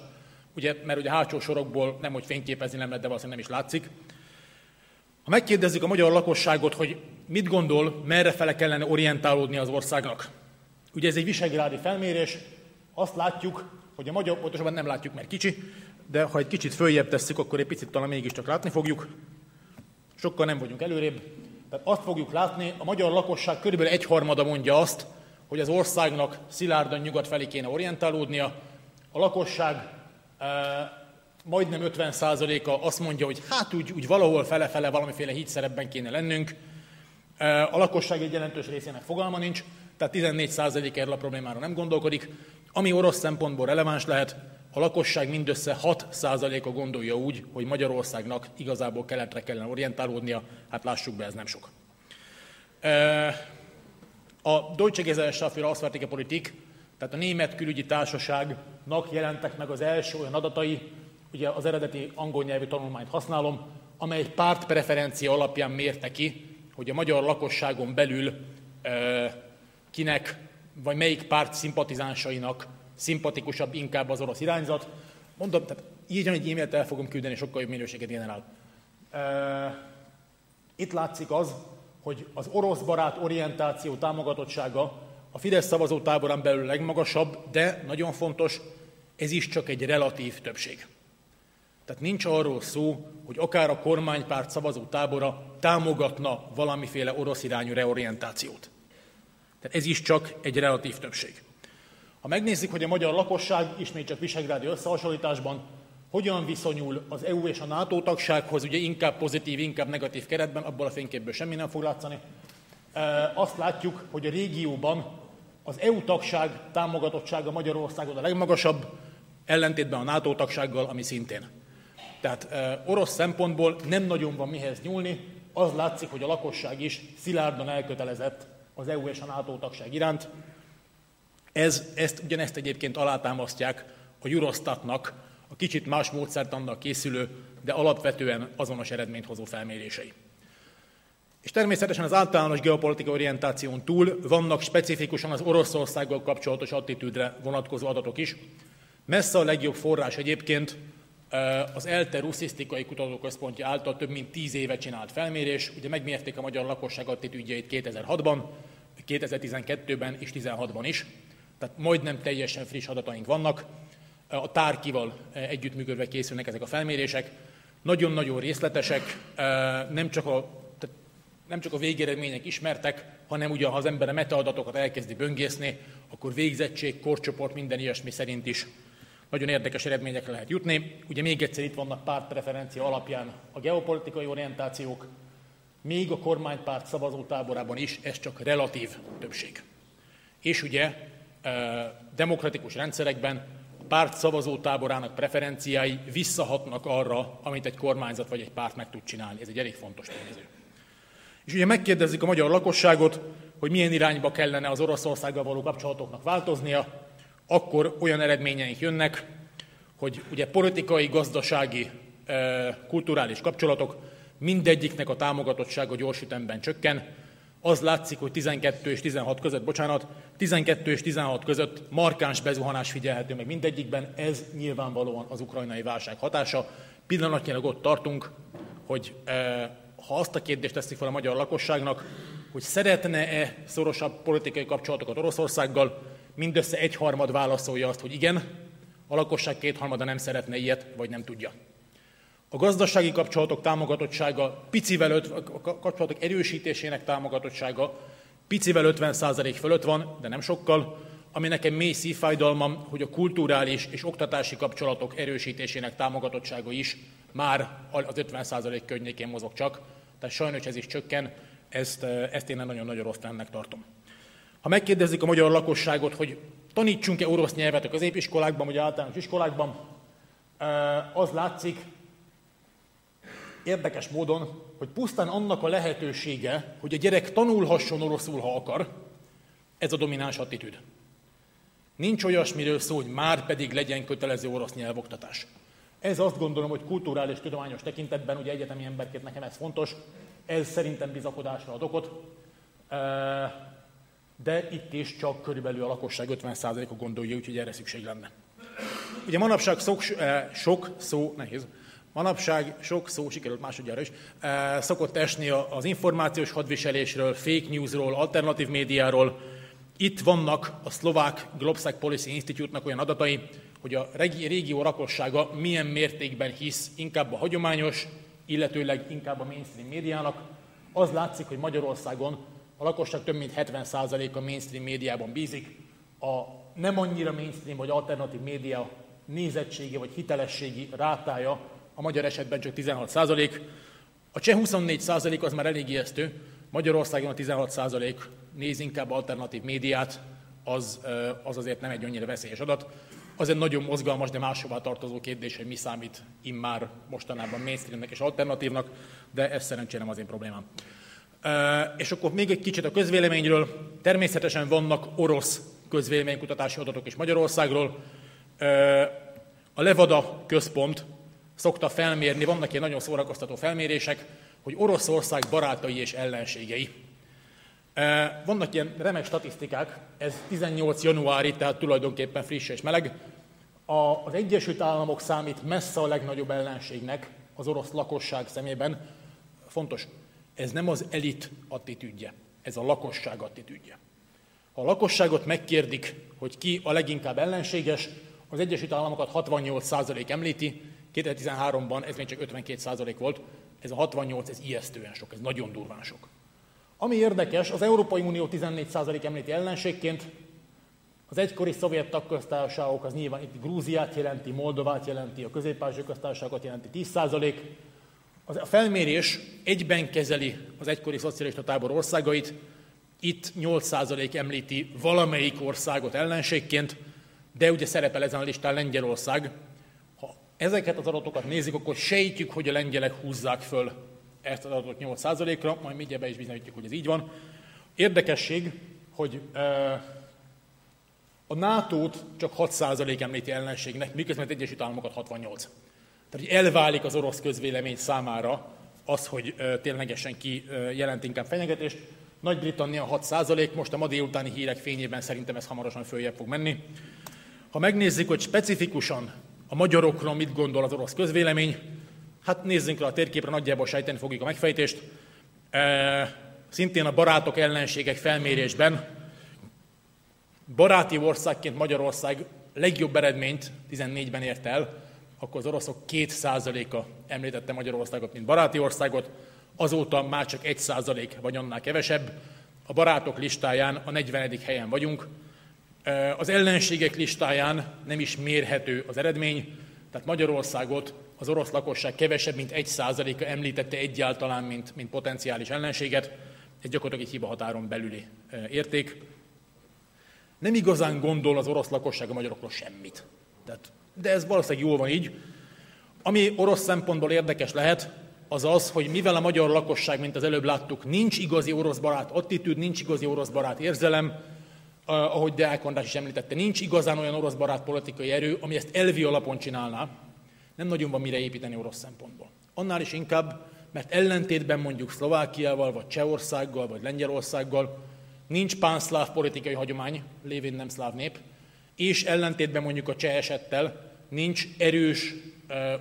ugye, mert ugye hátsó sorokból nem, hogy fényképezni nem lehet, de valószínűleg nem is látszik. Ha megkérdezzük a magyar lakosságot, hogy mit gondol, merre fele kellene orientálódni az országnak. Ugye ez egy visegrádi felmérés, azt látjuk, hogy a magyar, pontosabban nem látjuk, mert kicsi, de ha egy kicsit följebb tesszük, akkor egy picit talán mégiscsak látni fogjuk. Sokkal nem vagyunk előrébb. Tehát azt fogjuk látni, a magyar lakosság körülbelül egyharmada mondja azt, hogy az országnak szilárdan nyugat felé kéne orientálódnia. A lakosság e, majdnem 50%-a azt mondja, hogy hát úgy, úgy valahol fele-fele valamiféle hídszerepben kéne lennünk. A lakosság egy jelentős részének fogalma nincs, tehát 14% erről a problémára nem gondolkodik. Ami orosz szempontból releváns lehet, a lakosság mindössze 6%-a gondolja úgy, hogy Magyarországnak igazából keletre kellene orientálódnia, hát lássuk be, ez nem sok. A Deutsche Gesellschaft für Auswärtige Politik, tehát a Német Külügyi Társaságnak jelentek meg az első olyan adatai, ugye az eredeti angol nyelvű tanulmányt használom, amely pártpreferencia alapján mérte ki, hogy a magyar lakosságon belül kinek, vagy melyik párt szimpatizánsainak szimpatikusabb inkább az orosz irányzat. Mondom, tehát írjon egy e-mailt, el fogom küldeni, sokkal jobb minőséget generál. Itt látszik az, hogy az orosz barát orientáció támogatottsága a Fidesz szavazótáborán belül legmagasabb, de nagyon fontos, ez is csak egy relatív többség. Tehát nincs arról szó, hogy akár a kormánypárt szavazótábora támogatna valamiféle orosz irányú reorientációt. Tehát ez is csak egy relatív többség. Ha megnézzük, hogy a magyar lakosság, ismét csak visegrádi összehasonlításban, hogyan viszonyul az EU és a NATO tagsághoz, ugye inkább pozitív, inkább negatív keretben, abból a fényképből semmi nem fog látszani. Azt látjuk, hogy a régióban az EU tagság támogatottsága Magyarországon a legmagasabb, ellentétben a NATO tagsággal, ami szintén. Tehát orosz szempontból nem nagyon van mihez nyúlni, az látszik, hogy a lakosság is szilárdan elkötelezett az EU és a NATO tagság iránt. Ez, ezt, ugyanezt egyébként alátámasztják a Eurostatnak a kicsit más módszert annak készülő, de alapvetően azonos eredményt hozó felmérései. És természetesen az általános geopolitikai orientáción túl vannak specifikusan az Oroszországgal kapcsolatos attitűdre vonatkozó adatok is. Messze a legjobb forrás egyébként az ELTE Russzisztikai Kutatóközpontja által több mint tíz éve csinált felmérés. Ugye megmérték a magyar lakosság attitűdjeit 2006-ban, 2012-ben és 2016-ban is tehát majdnem teljesen friss adataink vannak. A tárkival együttműködve készülnek ezek a felmérések. Nagyon-nagyon részletesek, nem csak a, nem csak a végeredmények ismertek, hanem ugye, ha az ember a metaadatokat elkezdi böngészni, akkor végzettség, korcsoport, minden ilyesmi szerint is nagyon érdekes eredményekre lehet jutni. Ugye még egyszer itt vannak pártpreferencia alapján a geopolitikai orientációk, még a kormánypárt szavazótáborában is ez csak relatív többség. És ugye demokratikus rendszerekben a párt szavazótáborának preferenciái visszahatnak arra, amit egy kormányzat vagy egy párt meg tud csinálni. Ez egy elég fontos tényező. És ugye megkérdezzük a magyar lakosságot, hogy milyen irányba kellene az Oroszországgal való kapcsolatoknak változnia, akkor olyan eredményeink jönnek, hogy ugye politikai, gazdasági, kulturális kapcsolatok mindegyiknek a támogatottsága gyors ütemben csökken, az látszik, hogy 12 és 16 között, bocsánat, 12 és 16 között markáns bezuhanás figyelhető meg mindegyikben, ez nyilvánvalóan az ukrajnai válság hatása. Pillanatnyilag ott tartunk, hogy ha azt a kérdést teszik fel a magyar lakosságnak, hogy szeretne-e szorosabb politikai kapcsolatokat Oroszországgal, mindössze egyharmad válaszolja azt, hogy igen, a lakosság kétharmada nem szeretne ilyet, vagy nem tudja. A gazdasági kapcsolatok támogatottsága, picivel öt, a kapcsolatok erősítésének támogatottsága picivel 50% fölött van, de nem sokkal, ami nekem mély szívfájdalmam, hogy a kulturális és oktatási kapcsolatok erősítésének támogatottsága is már az 50% környékén mozog csak, tehát sajnos ez is csökken, ezt, ezt én nagyon-nagyon rossz tennek tartom. Ha megkérdezik a magyar lakosságot, hogy tanítsunk-e orosz nyelvet a középiskolákban, vagy általános iskolákban, az látszik érdekes módon, hogy pusztán annak a lehetősége, hogy a gyerek tanulhasson oroszul, ha akar, ez a domináns attitűd. Nincs olyasmiről szó, hogy már pedig legyen kötelező orosz nyelvoktatás. Ez azt gondolom, hogy kulturális tudományos tekintetben, ugye egyetemi emberként nekem ez fontos, ez szerintem bizakodásra ad okot, de itt is csak körülbelül a lakosság 50%-a gondolja, úgyhogy erre szükség lenne. Ugye manapság sok, sok szó, nehéz, manapság sok szó, sikerült másodjára is, szokott esni az információs hadviselésről, fake newsról, alternatív médiáról, itt vannak a szlovák Globsec Policy Institute-nak olyan adatai, hogy a régió lakossága milyen mértékben hisz inkább a hagyományos, illetőleg inkább a mainstream médiának. Az látszik, hogy Magyarországon a lakosság több mint 70%-a mainstream médiában bízik, a nem annyira mainstream vagy alternatív média nézettsége vagy hitelességi rátája a magyar esetben csak 16%. A cseh 24% az már elég ijesztő, Magyarországon a 16% néz inkább alternatív médiát, az, az azért nem egy annyira veszélyes adat. Az egy nagyon mozgalmas, de máshová tartozó kérdés, hogy mi számít immár mostanában mainstreamnek és alternatívnak, de ez szerencsére nem az én problémám. És akkor még egy kicsit a közvéleményről. Természetesen vannak orosz közvéleménykutatási adatok is Magyarországról. A Levada központ szokta felmérni, vannak ilyen nagyon szórakoztató felmérések, hogy Oroszország barátai és ellenségei. Vannak ilyen remek statisztikák, ez 18 januári, tehát tulajdonképpen friss és meleg. Az Egyesült Államok számít messze a legnagyobb ellenségnek az orosz lakosság szemében. Fontos, ez nem az elit attitűdje, ez a lakosság attitűdje. Ha a lakosságot megkérdik, hogy ki a leginkább ellenséges, az Egyesült Államokat 68% említi, 2013-ban ez még csak 52% volt, ez a 68, ez ijesztően sok, ez nagyon durván sok. Ami érdekes, az Európai Unió 14% említi ellenségként, az egykori szovjet tagköztársaságok, az nyilván itt Grúziát jelenti, Moldovát jelenti, a közép köztársaságot jelenti 10%. A felmérés egyben kezeli az egykori szocialista tábor országait, itt 8% említi valamelyik országot ellenségként, de ugye szerepel ezen a listán Lengyelország, ezeket az adatokat nézik, akkor sejtjük, hogy a lengyelek húzzák föl ezt az adatot 8%-ra, majd mindjárt be is bizonyítjuk, hogy ez így van. Érdekesség, hogy a NATO-t csak 6% említi ellenségnek, miközben az Egyesült Államokat 68. Tehát, hogy elválik az orosz közvélemény számára az, hogy ténylegesen ki jelent inkább fenyegetést. Nagy-Britannia 6%, most a ma délutáni hírek fényében szerintem ez hamarosan följebb fog menni. Ha megnézzük, hogy specifikusan a magyarokról mit gondol az orosz közvélemény. Hát nézzünk rá a térképre, nagyjából sejteni fogjuk a megfejtést. Szintén a barátok ellenségek felmérésben baráti országként Magyarország legjobb eredményt 14-ben ért el, akkor az oroszok 2%-a említette Magyarországot, mint baráti országot, azóta már csak 1% vagy annál kevesebb. A barátok listáján a 40. helyen vagyunk, az ellenségek listáján nem is mérhető az eredmény, tehát Magyarországot az orosz lakosság kevesebb, mint egy százaléka említette egyáltalán, mint, mint potenciális ellenséget. Ez gyakorlatilag egy hiba határon belüli érték. Nem igazán gondol az orosz lakosság a magyarokról semmit. Tehát, de ez valószínűleg jól van így. Ami orosz szempontból érdekes lehet, az az, hogy mivel a magyar lakosság, mint az előbb láttuk, nincs igazi orosz barát attitűd, nincs igazi orosz barát érzelem, ahogy Deák András is említette, nincs igazán olyan orosz barát politikai erő, ami ezt elvi alapon csinálná. Nem nagyon van mire építeni orosz szempontból. Annál is inkább, mert ellentétben mondjuk Szlovákiával, vagy Csehországgal, vagy Lengyelországgal nincs pánszláv politikai hagyomány, lévén nem szláv nép, és ellentétben mondjuk a cseh esettel nincs erős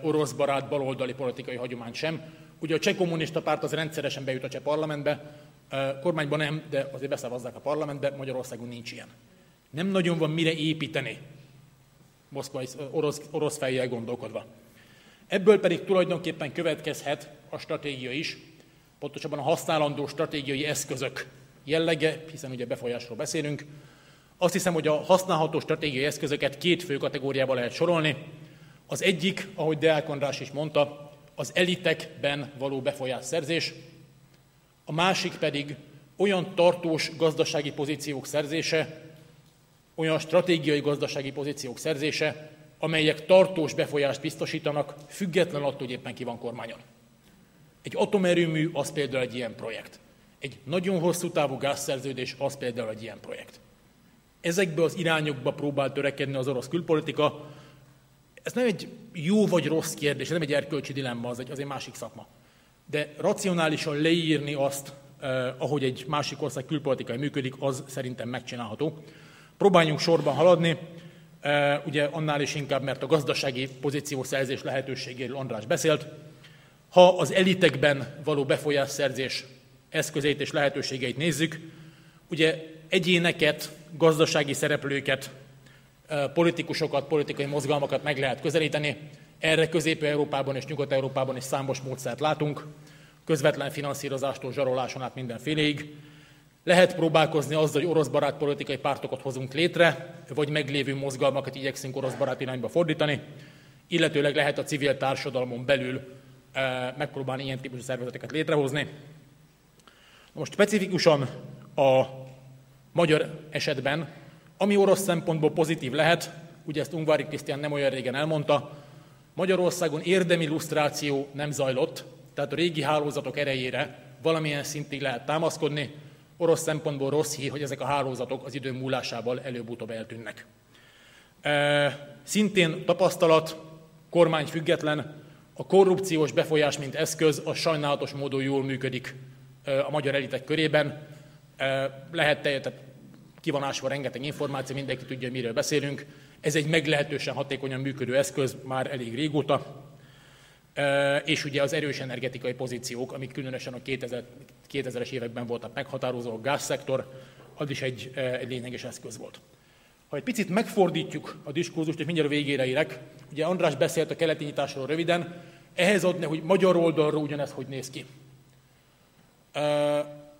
orosz barát baloldali politikai hagyomány sem, Ugye a cseh kommunista párt az rendszeresen bejut a cseh parlamentbe, kormányban nem, de azért beszavazzák a parlamentbe, Magyarországon nincs ilyen. Nem nagyon van mire építeni, moszkvai orosz, orosz fejjel gondolkodva. Ebből pedig tulajdonképpen következhet a stratégia is, pontosabban a használandó stratégiai eszközök jellege, hiszen ugye befolyásról beszélünk. Azt hiszem, hogy a használható stratégiai eszközöket két fő kategóriába lehet sorolni. Az egyik, ahogy Deák András is mondta, az elitekben való befolyásszerzés, a másik pedig olyan tartós gazdasági pozíciók szerzése, olyan stratégiai gazdasági pozíciók szerzése, amelyek tartós befolyást biztosítanak, független attól, hogy éppen ki van kormányon. Egy atomerőmű az például egy ilyen projekt. Egy nagyon hosszú távú gázszerződés az például egy ilyen projekt. Ezekbe az irányokba próbál törekedni az orosz külpolitika. Ez nem egy jó vagy rossz kérdés, ez nem egy erkölcsi dilemma, az egy, az egy másik szakma. De racionálisan leírni azt, eh, ahogy egy másik ország külpolitikai működik, az szerintem megcsinálható. Próbáljunk sorban haladni, eh, ugye annál is inkább, mert a gazdasági pozíciószerzés lehetőségéről András beszélt. Ha az elitekben való befolyásszerzés eszközeit és lehetőségeit nézzük, ugye egyéneket, gazdasági szereplőket, politikusokat, politikai mozgalmakat meg lehet közelíteni. Erre Közép-Európában és Nyugat-Európában is számos módszert látunk, közvetlen finanszírozástól zsaroláson át mindenféléig. Lehet próbálkozni azzal, hogy orosz barát politikai pártokat hozunk létre, vagy meglévő mozgalmakat igyekszünk orosz barát irányba fordítani, illetőleg lehet a civil társadalmon belül megpróbálni ilyen típusú szervezeteket létrehozni. Most specifikusan a magyar esetben, ami orosz szempontból pozitív lehet, ugye ezt Ungvári Krisztián nem olyan régen elmondta, Magyarországon érdemi illusztráció nem zajlott, tehát a régi hálózatok erejére valamilyen szintig lehet támaszkodni. Orosz szempontból rossz hír, hogy ezek a hálózatok az idő múlásával előbb-utóbb eltűnnek. E, szintén tapasztalat, kormány független, a korrupciós befolyás, mint eszköz, a sajnálatos módon jól működik a magyar elitek körében. Lehet tehát ki van ásva rengeteg információ, mindenki tudja, miről beszélünk. Ez egy meglehetősen hatékonyan működő eszköz már elég régóta. És ugye az erős energetikai pozíciók, amik különösen a 2000, 2000-es években voltak meghatározó, a gázszektor, az is egy, egy lényeges eszköz volt. Ha egy picit megfordítjuk a diskurzust, és mindjárt a végére érek, ugye András beszélt a keleti nyitásról röviden, ehhez adni, hogy magyar oldalról ugyanez hogy néz ki.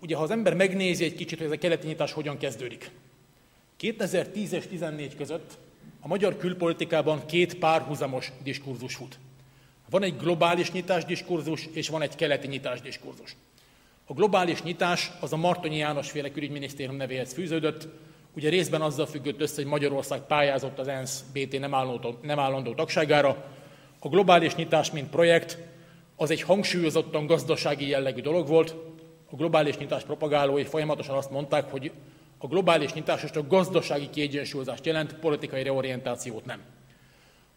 Ugye, ha az ember megnézi egy kicsit, hogy ez a keleti nyitás hogyan kezdődik. 2010 és 2014 között a magyar külpolitikában két párhuzamos diskurzus fut. Van egy globális nyitás diskurzus, és van egy keleti nyitás diskurzus. A globális nyitás az a Martonyi János féle külügyminisztérium nevéhez fűződött, ugye részben azzal függött össze, hogy Magyarország pályázott az ENSZ BT nem állandó, nem állandó tagságára. A globális nyitás, mint projekt, az egy hangsúlyozottan gazdasági jellegű dolog volt, a globális nyitás propagálói folyamatosan azt mondták, hogy a globális nyitás csak gazdasági kiegyensúlyozást jelent, politikai reorientációt nem.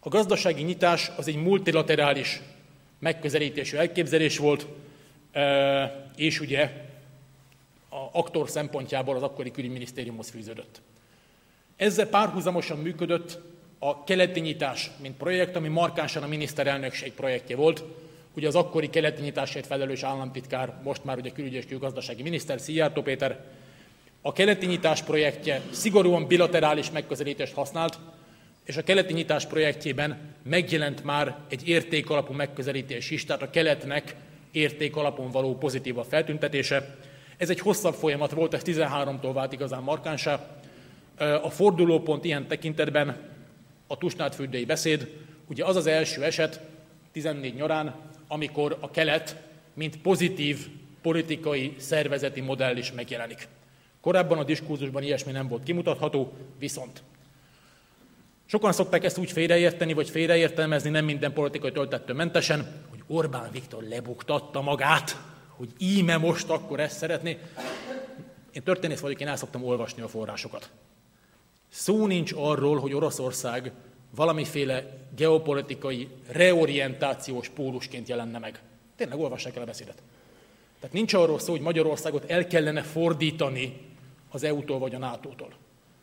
A gazdasági nyitás az egy multilaterális megközelítésű elképzelés volt, és ugye a aktor szempontjából az akkori külügyminisztériumhoz fűződött. Ezzel párhuzamosan működött a keleti nyitás, mint projekt, ami markánsan a miniszterelnökség projektje volt, Ugye az akkori keleti nyitásért felelős államtitkár, most már ugye külügyi és külgazdasági miniszter, Szijjártó Péter, a keleti nyitás projektje szigorúan bilaterális megközelítést használt, és a keleti nyitás projektjében megjelent már egy értékalapú megközelítés is, tehát a keletnek értékalapon való pozitív a feltüntetése. Ez egy hosszabb folyamat volt, ez 13-tól vált igazán markánsá. A fordulópont ilyen tekintetben a Tusnádfürdői beszéd, ugye az az első eset 14 nyarán, amikor a kelet, mint pozitív politikai szervezeti modell is megjelenik. Korábban a diskurzusban ilyesmi nem volt kimutatható, viszont sokan szokták ezt úgy félreérteni, vagy félreértelmezni, nem minden politikai töltettől mentesen, hogy Orbán Viktor lebuktatta magát, hogy íme most akkor ezt szeretné. Én történész vagyok, én el szoktam olvasni a forrásokat. Szó nincs arról, hogy Oroszország valamiféle geopolitikai reorientációs pólusként jelenne meg. Tényleg olvassák el a beszédet. Tehát nincs arról szó, hogy Magyarországot el kellene fordítani az EU-tól vagy a NATO-tól.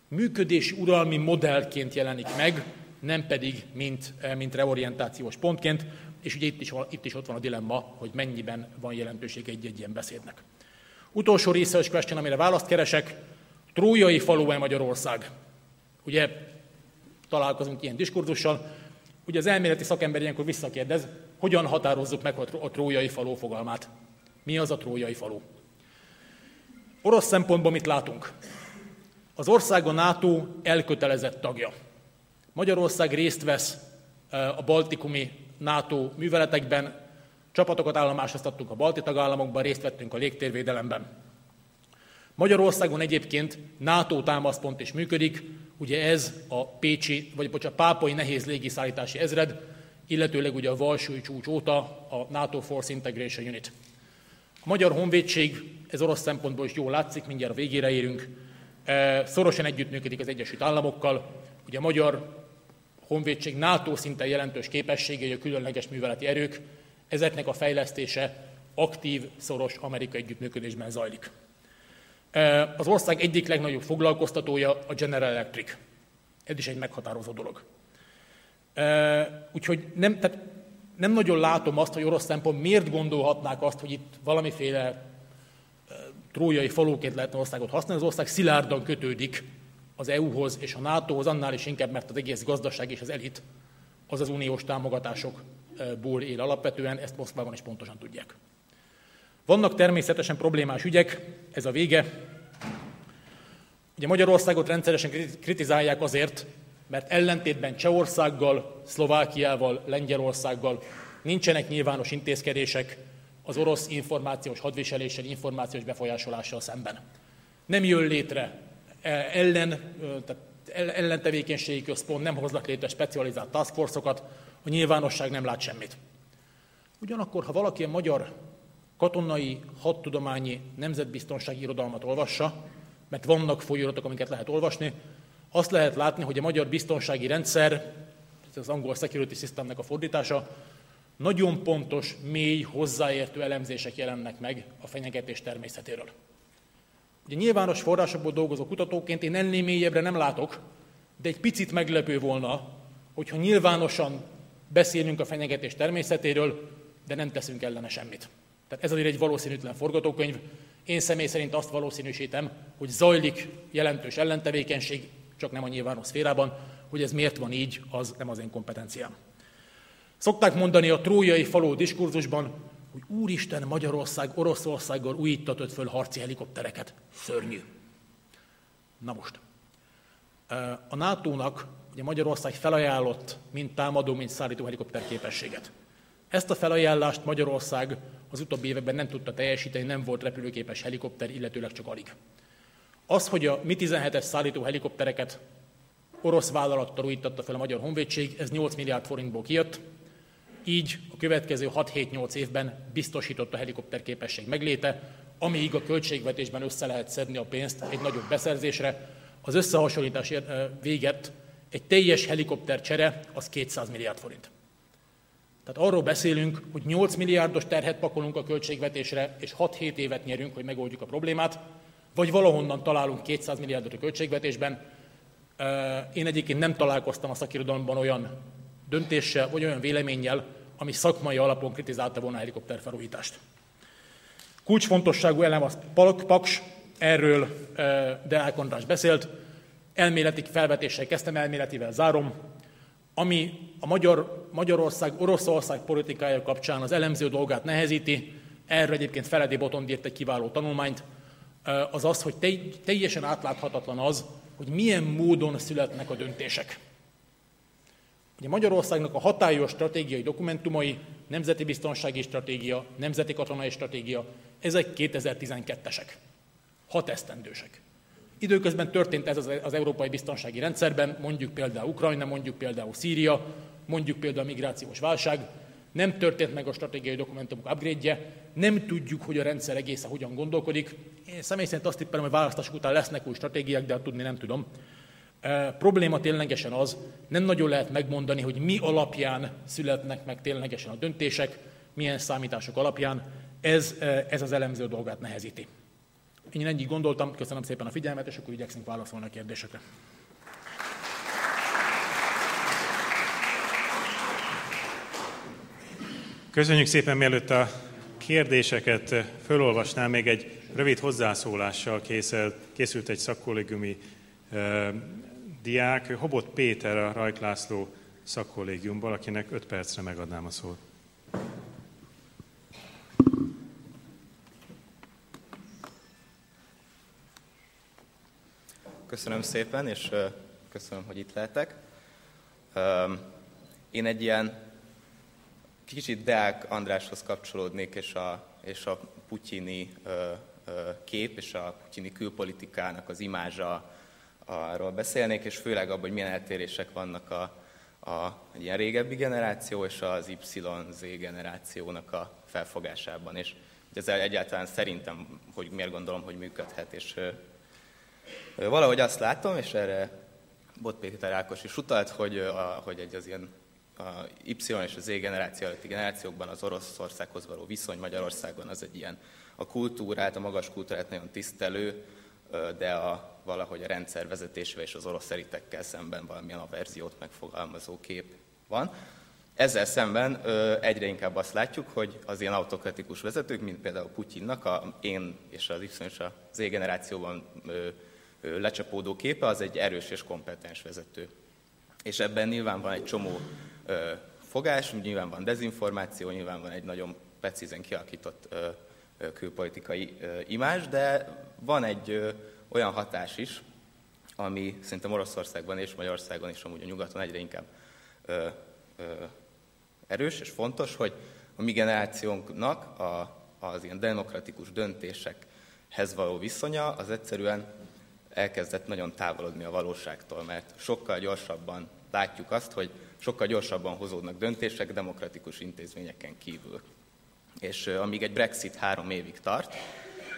Működési uralmi modellként jelenik meg, nem pedig mint, mint reorientációs pontként, és ugye itt is, itt is ott van a dilemma, hogy mennyiben van jelentőség egy-egy ilyen beszédnek. Utolsó research question, amire választ keresek, trójai falu-e Magyarország? Ugye találkozunk ilyen diskurzussal, ugye az elméleti szakember ilyenkor visszakérdez, hogyan határozzuk meg a trójai falu fogalmát. Mi az a trójai falu? Orosz szempontból mit látunk? Az ország a NATO elkötelezett tagja. Magyarország részt vesz a baltikumi NATO műveletekben, csapatokat állomásoztattunk a balti tagállamokban, részt vettünk a légtérvédelemben. Magyarországon egyébként NATO támaszpont is működik, ugye ez a Pécsi, vagy bocsánat, Pápai Nehéz Légiszállítási Ezred, illetőleg ugye a Valsúly csúcs óta a NATO Force Integration Unit. A Magyar Honvédség, ez orosz szempontból is jól látszik, mindjárt a végére érünk, e, szorosan együttműködik az Egyesült Államokkal. Ugye a Magyar Honvédség NATO szinten jelentős képességei, a különleges műveleti erők, ezeknek a fejlesztése aktív, szoros amerikai együttműködésben zajlik. E, az ország egyik legnagyobb foglalkoztatója a General Electric. Ez is egy meghatározó dolog. E, úgyhogy nem, tehát nem nagyon látom azt, hogy orosz szempont miért gondolhatnák azt, hogy itt valamiféle trójai falóként lehetne országot használni. Az ország szilárdan kötődik az EU-hoz és a NATO-hoz, annál is inkább, mert az egész gazdaság és az elit az az uniós támogatásokból él alapvetően, ezt Moszkvában is pontosan tudják. Vannak természetesen problémás ügyek, ez a vége. Ugye Magyarországot rendszeresen kritizálják azért, mert ellentétben Csehországgal, Szlovákiával, Lengyelországgal nincsenek nyilvános intézkedések az orosz információs hadviseléssel, információs befolyásolással szemben. Nem jön létre e, ellen, tehát ellentevékenységi központ, nem hoznak létre specializált taskforce-okat, a nyilvánosság nem lát semmit. Ugyanakkor, ha valaki a magyar katonai, hadtudományi, nemzetbiztonsági irodalmat olvassa, mert vannak folyóiratok, amiket lehet olvasni, azt lehet látni, hogy a magyar biztonsági rendszer, ez az angol security systemnek a fordítása, nagyon pontos, mély, hozzáértő elemzések jelennek meg a fenyegetés természetéről. Ugye nyilvános forrásokból dolgozó kutatóként én ennél mélyebbre nem látok, de egy picit meglepő volna, hogyha nyilvánosan beszélünk a fenyegetés természetéről, de nem teszünk ellene semmit. Tehát ez azért egy valószínűtlen forgatókönyv. Én személy szerint azt valószínűsítem, hogy zajlik jelentős ellentevékenység, csak nem a nyilvános szférában, hogy ez miért van így, az nem az én kompetenciám. Szokták mondani a trójai faló diskurzusban, hogy Úristen, Magyarország Oroszországgal újítatott föl harci helikoptereket. Szörnyű. Na most. A NATO-nak ugye Magyarország felajánlott mind támadó, mind szállító helikopter képességet. Ezt a felajánlást Magyarország az utóbbi években nem tudta teljesíteni, nem volt repülőképes helikopter, illetőleg csak alig. Az, hogy a Mi-17-es szállító helikoptereket orosz vállalattal újította fel a Magyar Honvédség, ez 8 milliárd forintból kijött, így a következő 6-7-8 évben biztosított a helikopter képesség megléte, amíg a költségvetésben össze lehet szedni a pénzt egy nagyobb beszerzésre. Az összehasonlítás véget egy teljes helikopter csere az 200 milliárd forint. Tehát arról beszélünk, hogy 8 milliárdos terhet pakolunk a költségvetésre, és 6-7 évet nyerünk, hogy megoldjuk a problémát, vagy valahonnan találunk 200 milliárdot a költségvetésben. Én egyébként nem találkoztam a szakirodalomban olyan döntéssel, vagy olyan véleménnyel, ami szakmai alapon kritizálta volna a helikopter felújítást. Kulcsfontosságú elem az Paks, erről Deák András beszélt, elméleti felvetéssel kezdtem, elméletivel zárom, ami a Magyar, Magyarország, Oroszország politikája kapcsán az elemző dolgát nehezíti, erről egyébként Feledi Botond írt egy kiváló tanulmányt, az az, hogy teljesen átláthatatlan az, hogy milyen módon születnek a döntések. Ugye Magyarországnak a hatályos stratégiai dokumentumai, Nemzeti Biztonsági Stratégia, Nemzeti Katonai Stratégia, ezek 2012-esek, hat esztendősek. Időközben történt ez az európai biztonsági rendszerben, mondjuk például Ukrajna, mondjuk például Szíria, mondjuk például a migrációs válság, nem történt meg a stratégiai dokumentumok upgrade nem tudjuk, hogy a rendszer egészen hogyan gondolkodik. Én személy szerint azt tippelem, hogy választások után lesznek új stratégiák, de tudni nem tudom. E, probléma ténylegesen az, nem nagyon lehet megmondani, hogy mi alapján születnek meg ténylegesen a döntések, milyen számítások alapján. Ez, ez az elemző dolgát nehezíti. Én ennyit gondoltam, köszönöm szépen a figyelmet, és akkor igyekszünk válaszolni a kérdésekre. Köszönjük szépen, mielőtt a kérdéseket fölolvasnám, még egy rövid hozzászólással készült, készült egy szakkollégiumi e, diák, Hobot Péter a Rajk László szakkollégiumból, akinek 5 percre megadnám a szót. Köszönöm szépen, és köszönöm, hogy itt lehetek. Én egy ilyen kicsit Deák Andráshoz kapcsolódnék, és a, és a putyini kép, és a putyini külpolitikának az imázsa arról beszélnék, és főleg abban, hogy milyen eltérések vannak a, a egy ilyen régebbi generáció és az YZ generációnak a felfogásában. És ez egyáltalán szerintem, hogy miért gondolom, hogy működhet, és Valahogy azt látom, és erre Bot Péter Ákos is utalt, hogy, a, hogy egy az ilyen a Y és az Z generáció előtti generációkban az Oroszországhoz való viszony Magyarországon az egy ilyen a kultúrát, a magas kultúrát nagyon tisztelő, de a, valahogy a rendszer vezetésével és az orosz elitekkel szemben valamilyen averziót megfogalmazó kép van. Ezzel szemben egyre inkább azt látjuk, hogy az ilyen autokratikus vezetők, mint például Putyinnak, a én és az Y és a Z generációban lecsapódó képe, az egy erős és kompetens vezető. És ebben nyilván van egy csomó fogás, nyilván van dezinformáció, nyilván van egy nagyon precízen kialakított ö, külpolitikai ö, imázs, de van egy olyan hatás is, ami szerintem Oroszországban és Magyarországon is amúgy a nyugaton egyre inkább ö, ö, erős és fontos, hogy a mi generációnknak a, az ilyen demokratikus döntésekhez való viszonya az egyszerűen elkezdett nagyon távolodni a valóságtól, mert sokkal gyorsabban látjuk azt, hogy sokkal gyorsabban hozódnak döntések demokratikus intézményeken kívül. És amíg egy Brexit három évig tart,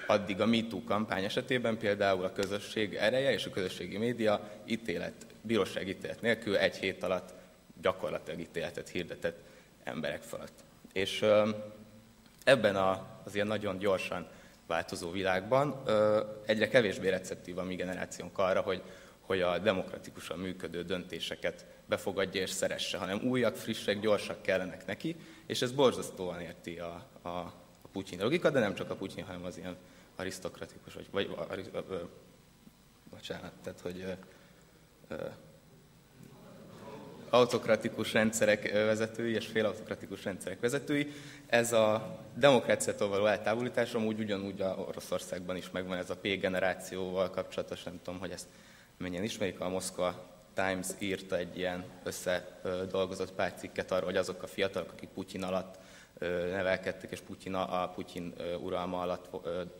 addig a MeToo kampány esetében például a közösség ereje és a közösségi média ítélet, bíróság ítélet nélkül egy hét alatt gyakorlatilag ítéletet hirdetett emberek fölött. És ebben az ilyen nagyon gyorsan változó világban egyre kevésbé receptív a mi generációnk arra, hogy, hogy a demokratikusan működő döntéseket befogadja és szeresse, hanem újak, frissek, gyorsak kellenek neki, és ez borzasztóan érti a, a, a Putyin logika, de nem csak a Putyin, hanem az ilyen arisztokratikus, vagy, vagy ari, ö, ö, bocsánat, tehát hogy ö, ö, autokratikus rendszerek vezetői és félautokratikus rendszerek vezetői. Ez a demokráciától való eltávolítás amúgy ugyanúgy a Oroszországban is megvan ez a P generációval kapcsolatos, nem tudom, hogy ezt mennyien ismerik, a Moszkva Times írta egy ilyen összedolgozott pár cikket arról, hogy azok a fiatalok, akik Putyin alatt nevelkedtek, és Putyin, a Putyin uralma alatt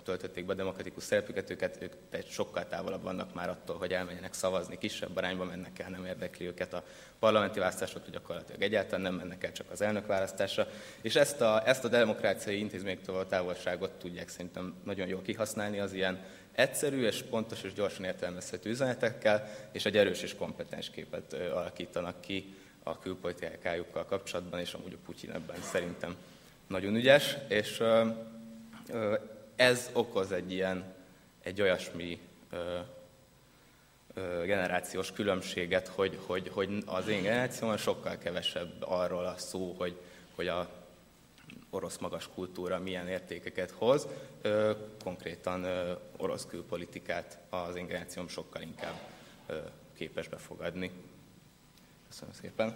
töltötték be demokratikus szerepüket, őket, ők sokkal távolabb vannak már attól, hogy elmenjenek szavazni, kisebb arányba mennek el, nem érdekli őket a parlamenti választások, gyakorlatilag egyáltalán nem mennek el csak az elnökválasztásra. És ezt a, ezt a demokráciai intézményektől a távolságot tudják szerintem nagyon jól kihasználni az ilyen egyszerű és pontos és gyorsan értelmezhető üzenetekkel, és egy erős és kompetens képet alakítanak ki a külpolitikájukkal kapcsolatban, és amúgy a Putyin ebben szerintem nagyon ügyes, és ez okoz egy ilyen, egy olyasmi generációs különbséget, hogy, hogy, hogy az én generációban sokkal kevesebb arról a szó, hogy, hogy a orosz magas kultúra milyen értékeket hoz, konkrétan orosz külpolitikát az én generációm sokkal inkább képes befogadni. Köszönöm szépen.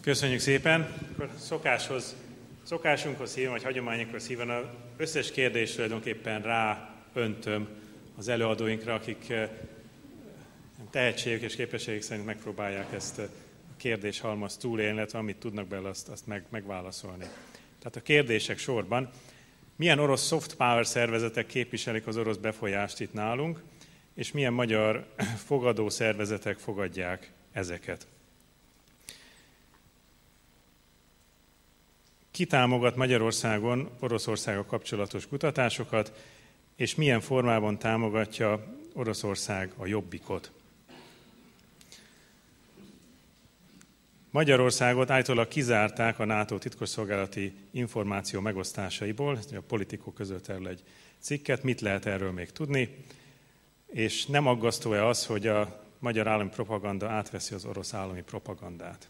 Köszönjük szépen. Akkor szokáshoz, szokásunkhoz hívom, vagy hagyományokhoz hívom, az összes kérdést tulajdonképpen rá öntöm az előadóinkra, akik eh, tehetségük és képességük szerint megpróbálják ezt a kérdéshalmaz túlélni, illetve amit tudnak belőle, azt, azt meg, megválaszolni. Tehát a kérdések sorban milyen orosz soft power szervezetek képviselik az orosz befolyást itt nálunk, és milyen magyar fogadó szervezetek fogadják ezeket. Ki támogat Magyarországon Oroszországgal kapcsolatos kutatásokat, és milyen formában támogatja Oroszország a jobbikot? Magyarországot állítólag kizárták a NATO titkosszolgálati információ megosztásaiból, a politikok között erről egy cikket, mit lehet erről még tudni, és nem aggasztó-e az, hogy a magyar állami propaganda átveszi az orosz állami propagandát.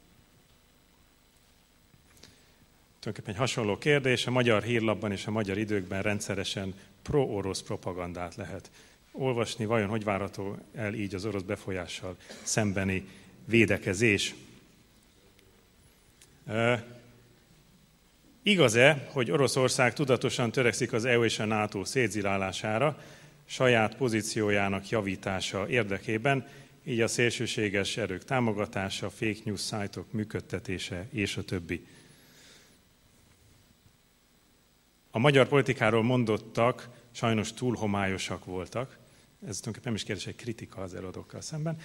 Tulajdonképpen egy hasonló kérdés, a magyar hírlapban és a magyar időkben rendszeresen pro-orosz propagandát lehet olvasni, vajon hogy várható el így az orosz befolyással szembeni védekezés. Igaz-e, hogy Oroszország tudatosan törekszik az EU és a NATO szétzilálására, saját pozíciójának javítása érdekében, így a szélsőséges erők támogatása, fake news szájtok működtetése és a többi. A magyar politikáról mondottak sajnos túl homályosak voltak, ez tulajdonképpen nem is kérdés, egy kritika az előadókkal szemben,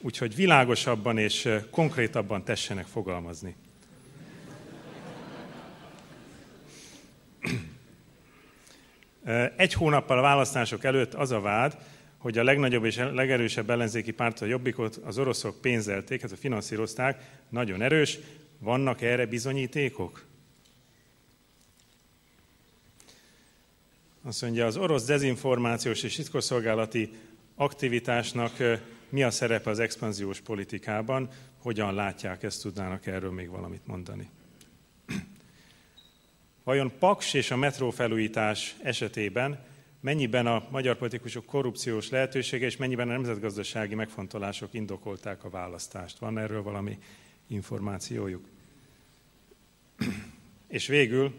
úgyhogy világosabban és konkrétabban tessenek fogalmazni. Egy hónappal a választások előtt az a vád, hogy a legnagyobb és legerősebb ellenzéki párt, a Jobbikot az oroszok pénzelték, hát a finanszírozták, nagyon erős. Vannak erre bizonyítékok? Azt mondja, az orosz dezinformációs és titkosszolgálati aktivitásnak mi a szerepe az expanziós politikában, hogyan látják ezt, tudnának erről még valamit mondani. Vajon Paks és a metró felújítás esetében mennyiben a magyar politikusok korrupciós lehetősége és mennyiben a nemzetgazdasági megfontolások indokolták a választást? Van erről valami információjuk? És végül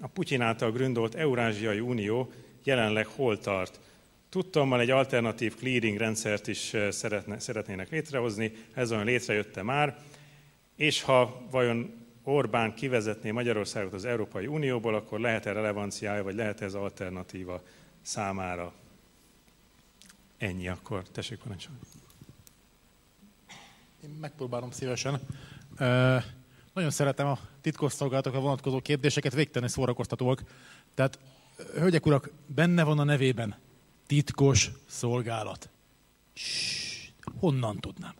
a Putyin által gründolt Eurázsiai Unió jelenleg hol tart? Tudtommal egy alternatív clearing rendszert is eh, szeretne, szeretnének létrehozni, ez olyan létrejötte már, és ha vajon Orbán kivezetné Magyarországot az Európai Unióból, akkor lehet-e relevanciája, vagy lehet ez alternatíva számára? Ennyi akkor. Tessék parancsolni. Én megpróbálom szívesen. Nagyon szeretem a titkosszolgálatokra vonatkozó kérdéseket, végtelen szórakoztatóak. Tehát, hölgyek, urak, benne van a nevében titkos szolgálat. Ssss, honnan tudnám?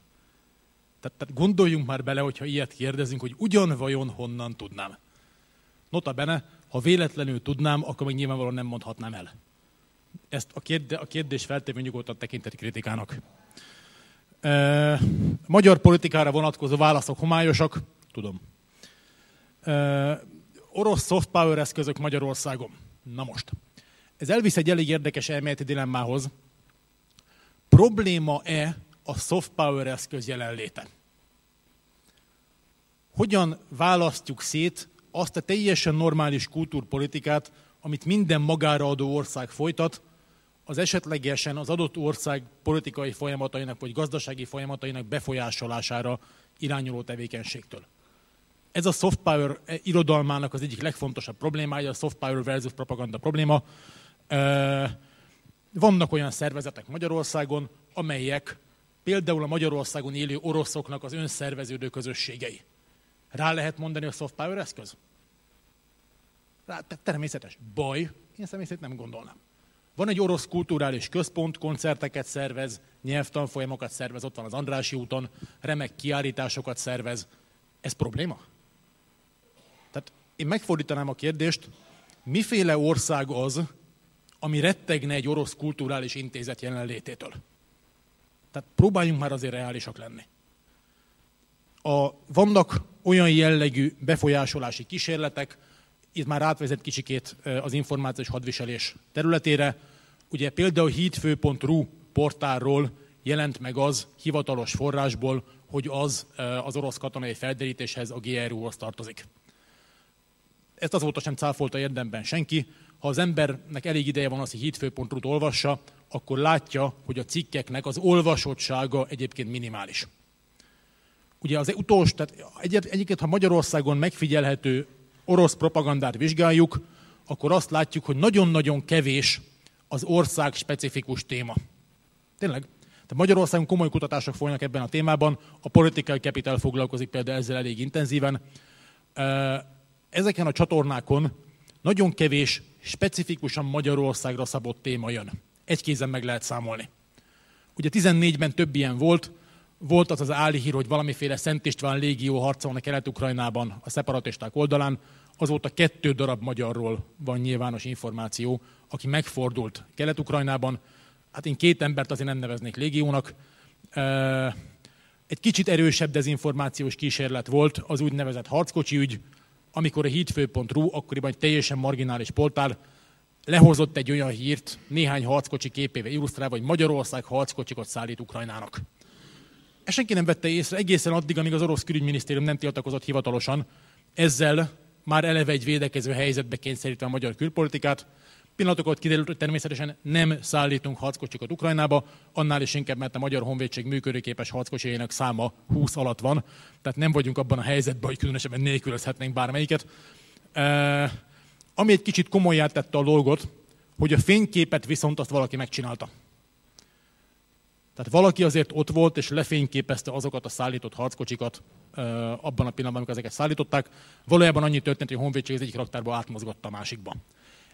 Tehát, tehát gondoljunk már bele, hogyha ilyet kérdezünk, hogy ugyan vajon honnan tudnám. Nota bene, ha véletlenül tudnám, akkor még nyilvánvalóan nem mondhatnám el. Ezt a, kérde, a kérdés feltéve nyugodtan tekinteti kritikának. E, magyar politikára vonatkozó válaszok homályosak, Tudom. Uh, orosz soft power eszközök Magyarországon. Na most. Ez elvisz egy elég érdekes elméleti dilemmához. Probléma-e a soft power eszköz jelenléte? Hogyan választjuk szét azt a teljesen normális kultúrpolitikát, amit minden magára adó ország folytat, az esetlegesen az adott ország politikai folyamatainak vagy gazdasági folyamatainak befolyásolására irányuló tevékenységtől. Ez a soft power eh, irodalmának az egyik legfontosabb problémája, a soft power versus propaganda probléma. Vannak olyan szervezetek Magyarországon, amelyek például a Magyarországon élő oroszoknak az önszerveződő közösségei. Rá lehet mondani a soft power eszköz? Rá, természetes. Baj, én személy szerint nem gondolnám. Van egy orosz kulturális központ, koncerteket szervez, nyelvtanfolyamokat szervez, ott van az Andrási úton, remek kiállításokat szervez. Ez probléma? én megfordítanám a kérdést, miféle ország az, ami rettegne egy orosz kulturális intézet jelenlététől? Tehát próbáljunk már azért reálisak lenni. A, vannak olyan jellegű befolyásolási kísérletek, itt már átvezet kicsikét az információs hadviselés területére. Ugye például hídfő.ru portálról jelent meg az hivatalos forrásból, hogy az az orosz katonai felderítéshez, a GRU-hoz tartozik. Ezt azóta sem cáfolta érdemben senki. Ha az embernek elég ideje van az, hogy hídfő.ru-t olvassa, akkor látja, hogy a cikkeknek az olvasottsága egyébként minimális. Ugye az utolsó, tehát egyébként, ha Magyarországon megfigyelhető orosz propagandát vizsgáljuk, akkor azt látjuk, hogy nagyon-nagyon kevés az ország specifikus téma. Tényleg. Tehát Magyarországon komoly kutatások folynak ebben a témában, a Political Capital foglalkozik például ezzel elég intenzíven ezeken a csatornákon nagyon kevés, specifikusan Magyarországra szabott téma jön. Egy kézen meg lehet számolni. Ugye 14-ben több ilyen volt, volt az az hír, hogy valamiféle Szent István légió harcolna Kelet-Ukrajnában a szeparatisták oldalán, azóta kettő darab magyarról van nyilvános információ, aki megfordult Kelet-Ukrajnában. Hát én két embert azért nem neveznék légiónak. Egy kicsit erősebb dezinformációs kísérlet volt az úgynevezett harckocsi ügy, amikor a hitfő.ru, akkoriban egy teljesen marginális poltár, lehozott egy olyan hírt, néhány harckocsi képével illusztrálva, hogy Magyarország harckocsikat szállít Ukrajnának. Ezt senki nem vette észre egészen addig, amíg az orosz külügyminisztérium nem tiltakozott hivatalosan, ezzel már eleve egy védekező helyzetbe kényszerítve a magyar külpolitikát. Pillanatokat kiderült, hogy természetesen nem szállítunk harckocsikat Ukrajnába, annál is inkább, mert a Magyar Honvédség működőképes harckocsiainak száma 20 alatt van, tehát nem vagyunk abban a helyzetben, hogy különösebben nélkülözhetnénk bármelyiket. Ami egy kicsit komolyá tette a dolgot, hogy a fényképet viszont azt valaki megcsinálta. Tehát valaki azért ott volt, és lefényképezte azokat a szállított harckocsikat abban a pillanatban, amikor ezeket szállították. Valójában annyi történt, hogy a honvédség az egyik raktárba átmozgatta a másikba.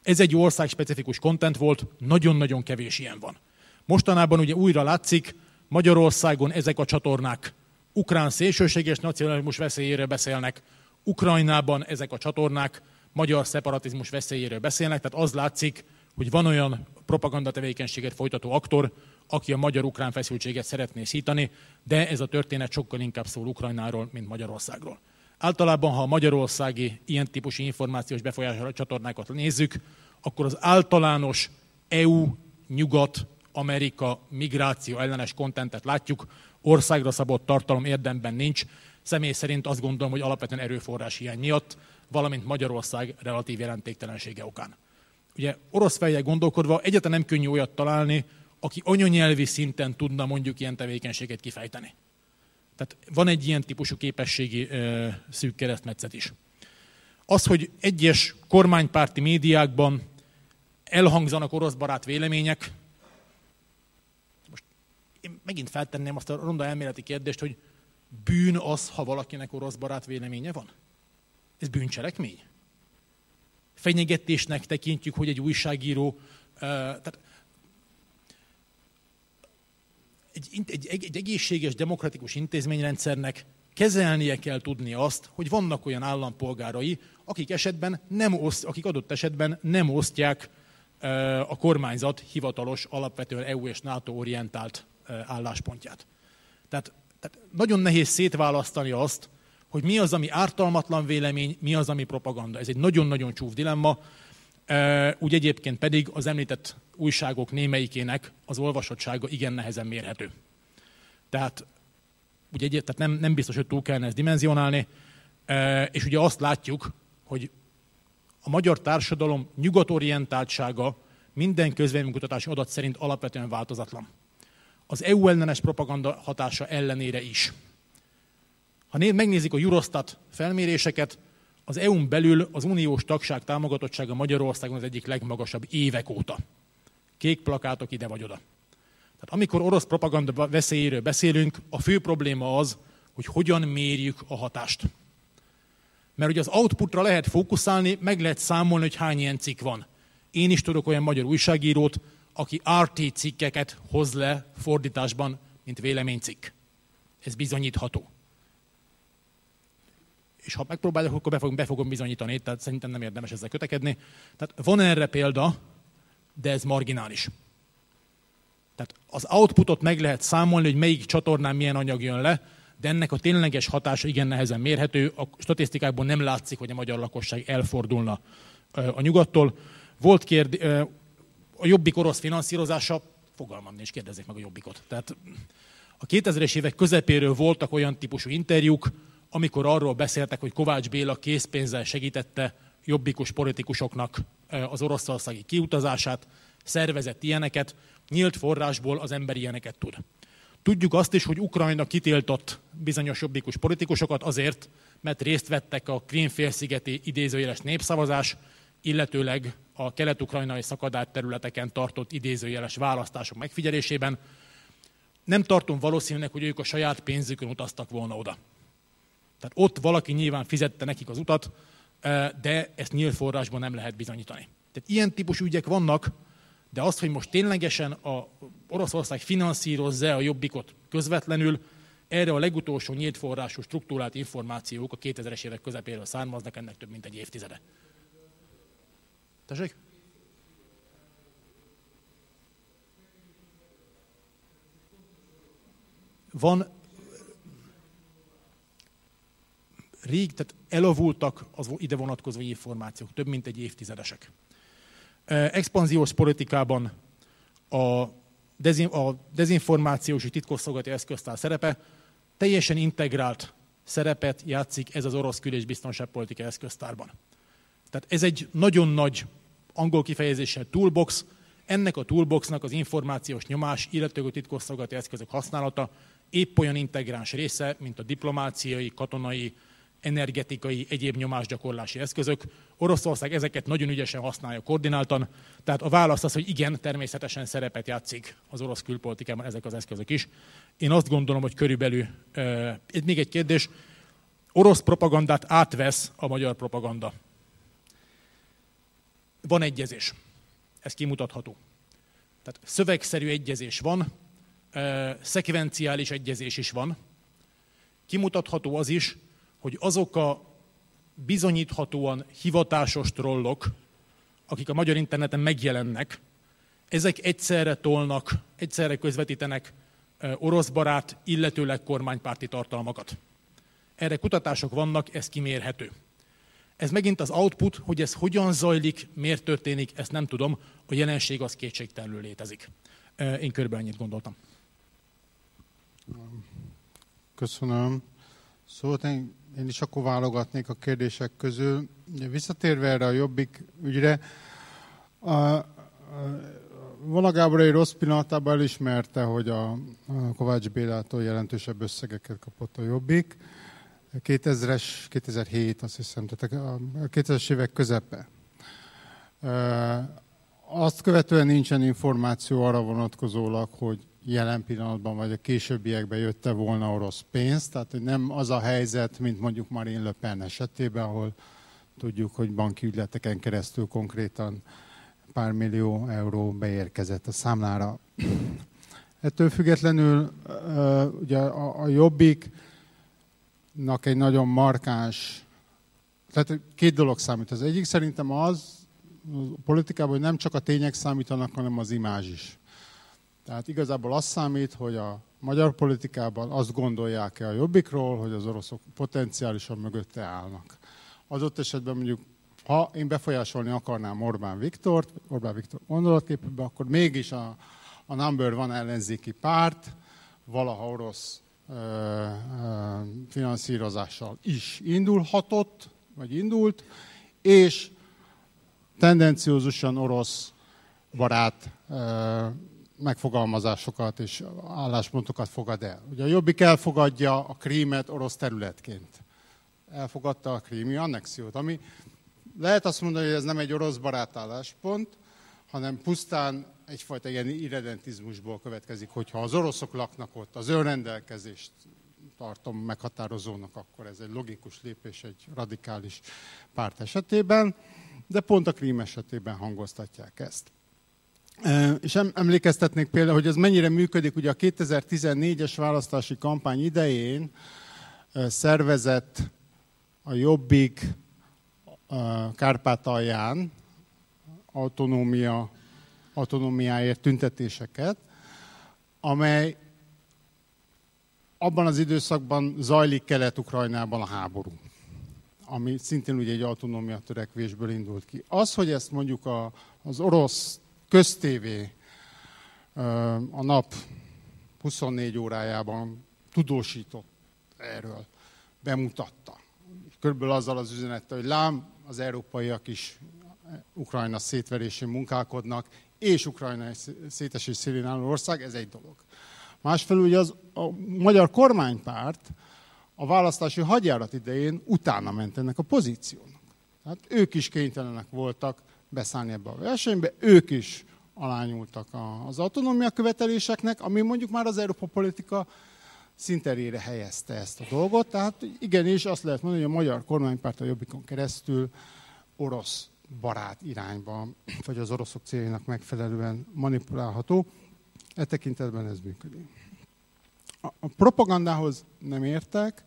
Ez egy ország specifikus content volt, nagyon-nagyon kevés ilyen van. Mostanában ugye újra látszik, Magyarországon ezek a csatornák ukrán szélsőséges nacionalizmus veszélyéről beszélnek, Ukrajnában ezek a csatornák magyar szeparatizmus veszélyéről beszélnek, tehát az látszik, hogy van olyan propaganda tevékenységet folytató aktor, aki a magyar-ukrán feszültséget szeretné szítani, de ez a történet sokkal inkább szól Ukrajnáról, mint Magyarországról. Általában, ha a magyarországi ilyen típusú információs befolyásoló csatornákat nézzük, akkor az általános EU, nyugat, Amerika, migráció ellenes kontentet látjuk, országra szabott tartalom érdemben nincs. Személy szerint azt gondolom, hogy alapvetően erőforrás hiány miatt, valamint Magyarország relatív jelentéktelensége okán. Ugye orosz fejjel gondolkodva egyáltalán nem könnyű olyat találni, aki anyanyelvi szinten tudna mondjuk ilyen tevékenységet kifejteni. Tehát van egy ilyen típusú képességi ö, szűk keresztmetszet is. Az, hogy egyes kormánypárti médiákban elhangzanak orosz barát vélemények, most én megint feltenném azt a ronda elméleti kérdést, hogy bűn az, ha valakinek orosz barát véleménye van? Ez bűncselekmény? Fenyegetésnek tekintjük, hogy egy újságíró, tehát egy, egy, egy, egészséges demokratikus intézményrendszernek kezelnie kell tudni azt, hogy vannak olyan állampolgárai, akik, esetben nem oszt, akik adott esetben nem osztják a kormányzat hivatalos, alapvetően EU és NATO orientált álláspontját. Tehát, tehát nagyon nehéz szétválasztani azt, hogy mi az, ami ártalmatlan vélemény, mi az, ami propaganda. Ez egy nagyon-nagyon csúf dilemma. Úgy egyébként pedig az említett újságok némelyikének az olvasottsága igen nehezen mérhető. Tehát, ugye, tehát nem, nem biztos, hogy túl kellene ezt dimenzionálni, és ugye azt látjuk, hogy a magyar társadalom nyugatorientáltsága minden közvéleménykutatási adat szerint alapvetően változatlan. Az EU ellenes propaganda hatása ellenére is. Ha megnézik a Eurostat felméréseket, az EU-n belül az uniós tagság támogatottsága Magyarországon az egyik legmagasabb évek óta. Kék plakátok ide vagy oda. Tehát amikor orosz propaganda veszélyéről beszélünk, a fő probléma az, hogy hogyan mérjük a hatást. Mert ugye az outputra lehet fókuszálni, meg lehet számolni, hogy hány ilyen cikk van. Én is tudok olyan magyar újságírót, aki RT cikkeket hoz le fordításban, mint véleménycikk. Ez bizonyítható és ha megpróbáljuk, akkor be fogom, be fogom bizonyítani, tehát szerintem nem érdemes ezzel kötekedni. Tehát van erre példa, de ez marginális. Tehát az outputot meg lehet számolni, hogy melyik csatornán milyen anyag jön le, de ennek a tényleges hatása igen nehezen mérhető. A statisztikákból nem látszik, hogy a magyar lakosság elfordulna a nyugattól. Volt kérd, a jobbik orosz finanszírozása, fogalmam nincs, kérdezzék meg a jobbikot. Tehát a 2000-es évek közepéről voltak olyan típusú interjúk, amikor arról beszéltek, hogy Kovács Béla készpénzzel segítette jobbikus politikusoknak az oroszországi kiutazását, szervezett ilyeneket, nyílt forrásból az ember ilyeneket tud. Tudjuk azt is, hogy Ukrajna kitiltott bizonyos jobbikus politikusokat azért, mert részt vettek a Krímfélszigeti idézőjeles népszavazás, illetőleg a kelet-ukrajnai szakadár területeken tartott idézőjeles választások megfigyelésében. Nem tartom valószínűnek, hogy ők a saját pénzükön utaztak volna oda. Tehát ott valaki nyilván fizette nekik az utat, de ezt nyílt forrásban nem lehet bizonyítani. Tehát ilyen típusú ügyek vannak, de az, hogy most ténylegesen a Oroszország finanszírozza a jobbikot közvetlenül, erre a legutolsó nyílt forrású struktúrált információk a 2000-es évek közepéről származnak, ennek több mint egy évtizede. Tessék? van rég, tehát elavultak az ide vonatkozó információk, több mint egy évtizedesek. Expanziós politikában a, dezin, a dezinformációs és titkosszolgálati eszköztár szerepe teljesen integrált szerepet játszik ez az orosz kül- és biztonságpolitika eszköztárban. Tehát ez egy nagyon nagy angol kifejezéssel toolbox, ennek a toolboxnak az információs nyomás, illetve a titkosszolgálati eszközök használata épp olyan integráns része, mint a diplomáciai, katonai, energetikai, egyéb nyomásgyakorlási eszközök. Oroszország ezeket nagyon ügyesen használja koordináltan, tehát a válasz az, hogy igen, természetesen szerepet játszik az orosz külpolitikában ezek az eszközök is. Én azt gondolom, hogy körülbelül, uh, még egy kérdés, orosz propagandát átvesz a magyar propaganda. Van egyezés. Ez kimutatható. Tehát szövegszerű egyezés van, uh, szekvenciális egyezés is van. Kimutatható az is, hogy azok a bizonyíthatóan hivatásos trollok, akik a magyar interneten megjelennek, ezek egyszerre tolnak, egyszerre közvetítenek orosz barát, illetőleg kormánypárti tartalmakat. Erre kutatások vannak, ez kimérhető. Ez megint az output, hogy ez hogyan zajlik, miért történik, ezt nem tudom, a jelenség az kétségtelenül létezik. Én körülbelül ennyit gondoltam. Köszönöm. Szóval én én is akkor válogatnék a kérdések közül. Visszatérve erre a jobbik ügyre, a, a, Vala Gábor egy rossz pillanatában elismerte, hogy a, a Kovács Bélától jelentősebb összegeket kapott a jobbik. 2000-es, 2007, azt hiszem, tehát a 2000-es évek közepe. Azt követően nincsen információ arra vonatkozólag, hogy jelen pillanatban vagy a későbbiekben jötte volna orosz pénz, tehát nem az a helyzet, mint mondjuk Marine Le Pen esetében, ahol tudjuk, hogy banki ügyleteken keresztül konkrétan pár millió euró beérkezett a számlára. Ettől függetlenül ugye a, a Jobbiknak egy nagyon markáns, tehát két dolog számít. Az egyik szerintem az, a politikában, hogy nem csak a tények számítanak, hanem az imázs is. Tehát igazából az számít, hogy a magyar politikában azt gondolják-e a jobbikról, hogy az oroszok potenciálisan mögötte állnak. Adott esetben mondjuk, ha én befolyásolni akarnám Orbán Viktort, Orbán Viktor gondolatképében, akkor mégis a, a number van ellenzéki párt, valaha orosz ö, ö, finanszírozással is indulhatott, vagy indult, és tendenciózusan orosz barát ö, megfogalmazásokat és álláspontokat fogad el. Ugye a Jobbik elfogadja a krímet orosz területként. Elfogadta a krími annexiót, ami lehet azt mondani, hogy ez nem egy orosz barát álláspont, hanem pusztán egyfajta ilyen irredentizmusból következik, hogyha az oroszok laknak ott, az önrendelkezést tartom meghatározónak, akkor ez egy logikus lépés egy radikális párt esetében, de pont a krím esetében hangoztatják ezt. És emlékeztetnék például, hogy ez mennyire működik, ugye a 2014-es választási kampány idején szervezett a Jobbik Kárpátalján autonómia, autonómiáért tüntetéseket, amely abban az időszakban zajlik Kelet-Ukrajnában a háború, ami szintén ugye egy autonómia törekvésből indult ki. Az, hogy ezt mondjuk a, az orosz köztévé a nap 24 órájában tudósított erről, bemutatta. Körülbelül azzal az üzenettel, hogy lám, az európaiak is Ukrajna szétverésén munkálkodnak, és Ukrajna szétesés szélén álló ország, ez egy dolog. Másfelül ugye az, a magyar kormánypárt a választási hadjárat idején utána ment ennek a pozíciónak. Tehát ők is kénytelenek voltak beszállni ebbe a versenybe, ők is alányultak az autonómia követeléseknek, ami mondjuk már az Európa politika szinterére helyezte ezt a dolgot. Tehát igenis azt lehet mondani, hogy a magyar kormánypárt a Jobbikon keresztül orosz barát irányba, vagy az oroszok céljának megfelelően manipulálható. E tekintetben ez működik. A propagandához nem értek,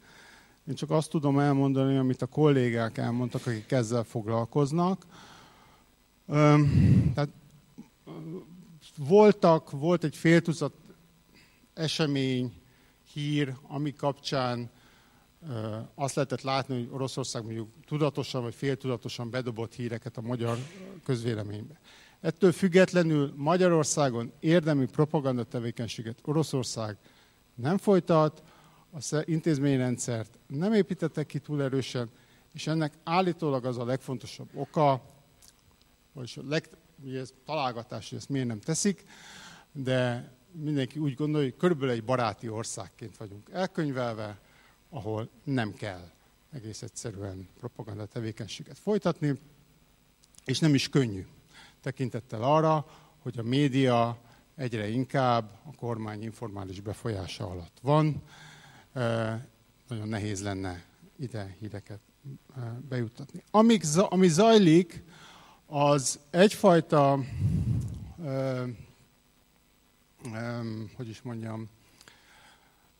én csak azt tudom elmondani, amit a kollégák elmondtak, akik ezzel foglalkoznak. Tehát voltak, volt egy fél tucat esemény, hír, ami kapcsán azt lehetett látni, hogy Oroszország mondjuk tudatosan vagy féltudatosan bedobott híreket a magyar közvéleménybe. Ettől függetlenül Magyarországon érdemi propaganda tevékenységet Oroszország nem folytat, az intézményrendszert nem építettek ki túl erősen, és ennek állítólag az a legfontosabb oka, vagyis leg, ugye ez találgatás, hogy ezt miért nem teszik, de mindenki úgy gondolja, hogy körülbelül egy baráti országként vagyunk elkönyvelve, ahol nem kell egész egyszerűen propaganda tevékenységet folytatni, és nem is könnyű tekintettel arra, hogy a média egyre inkább a kormány informális befolyása alatt van. Nagyon nehéz lenne ide híreket bejuttatni. Amíg, ami zajlik, az egyfajta, hogy is mondjam,